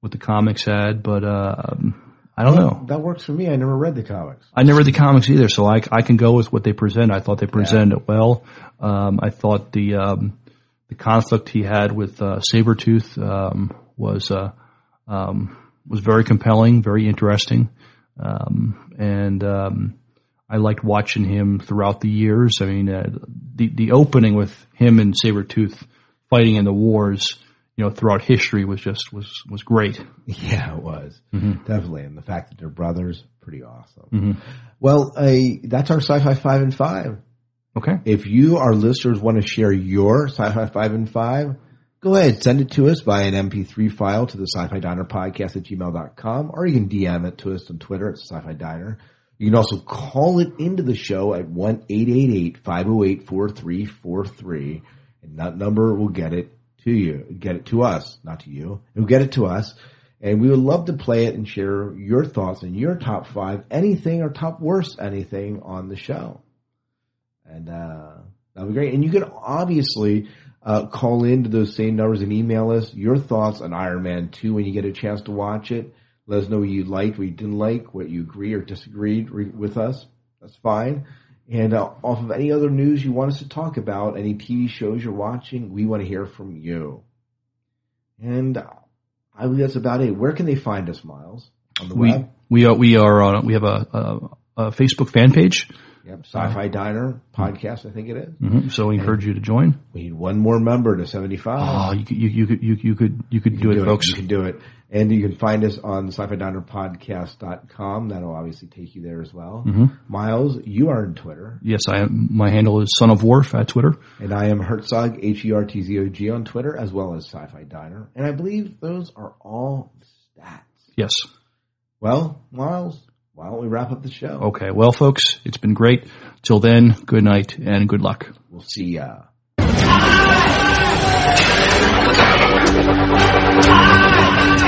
S9: what the comics had, but uh, um, I don't know.
S8: That works for me. I never read the comics.
S9: I never read the comics either, so I, I can go with what they present. I thought they presented it well. Um, I thought the um, the conflict he had with uh, Sabretooth um, was uh, um, was very compelling, very interesting, um, and um, I liked watching him throughout the years. I mean, uh, the the opening with him and Sabretooth fighting in the wars, you know, throughout history was just was was great.
S8: Yeah, it was
S9: Mhm.
S8: definitely, and the fact that they're brothers, pretty awesome.
S9: Mhm.
S8: Well, uh, that's our sci-fi five in five.
S9: Okay.
S8: If you, our listeners, want to share your sci-fi five in five, go ahead, send it to us by an MP3 file to the sci-fi diner podcast at gmail.com, or you can DM it to us on Twitter at sci-fi diner. You can also call it into the show at 1-888-508-4343, and that number will get it to you, get it to us, not to you. It'll get it to us. And we would love to play it and share your thoughts and your top five, anything or top worst anything on the show and uh, that'll be great. And you can obviously uh, call into those same numbers and email us your thoughts on Iron Man Two when you get a chance to watch it. Let us know what you liked, what you didn't like, what you agree or disagreed re- with us. That's fine. And uh, off of any other news you want us to talk about, any TV shows you're watching, we want to hear from you. And I believe that's about it. Where can they find us, Miles? On the
S9: we
S8: web?
S9: we are we are on we have a, a uh, Facebook fan page.
S8: Yep, Sci-Fi Diner podcast, I think it is.
S9: Mhm. So we encourage you to join.
S8: We need one more member to 75.
S9: Oh, you could, you, you could, you, you could, you could
S8: You
S9: do
S8: can
S9: it, folks.
S8: You can do it. And you can find us on sci-fi diner podcast.com. That'll obviously take you there as well.
S9: Mhm.
S8: Miles, you are on Twitter.
S9: Yes, I am. My handle is Son of Worf at Twitter.
S8: And I am Hertzog, H-E-R-T-Z-O-G on Twitter, as well as Sci-Fi Diner. And I believe those are all stats.
S9: Yes.
S8: Well, Miles, why don't we wrap up the show?
S9: Okay. Well, folks, it's been great. Till then, good night and good luck.
S8: We'll see ya. Ah!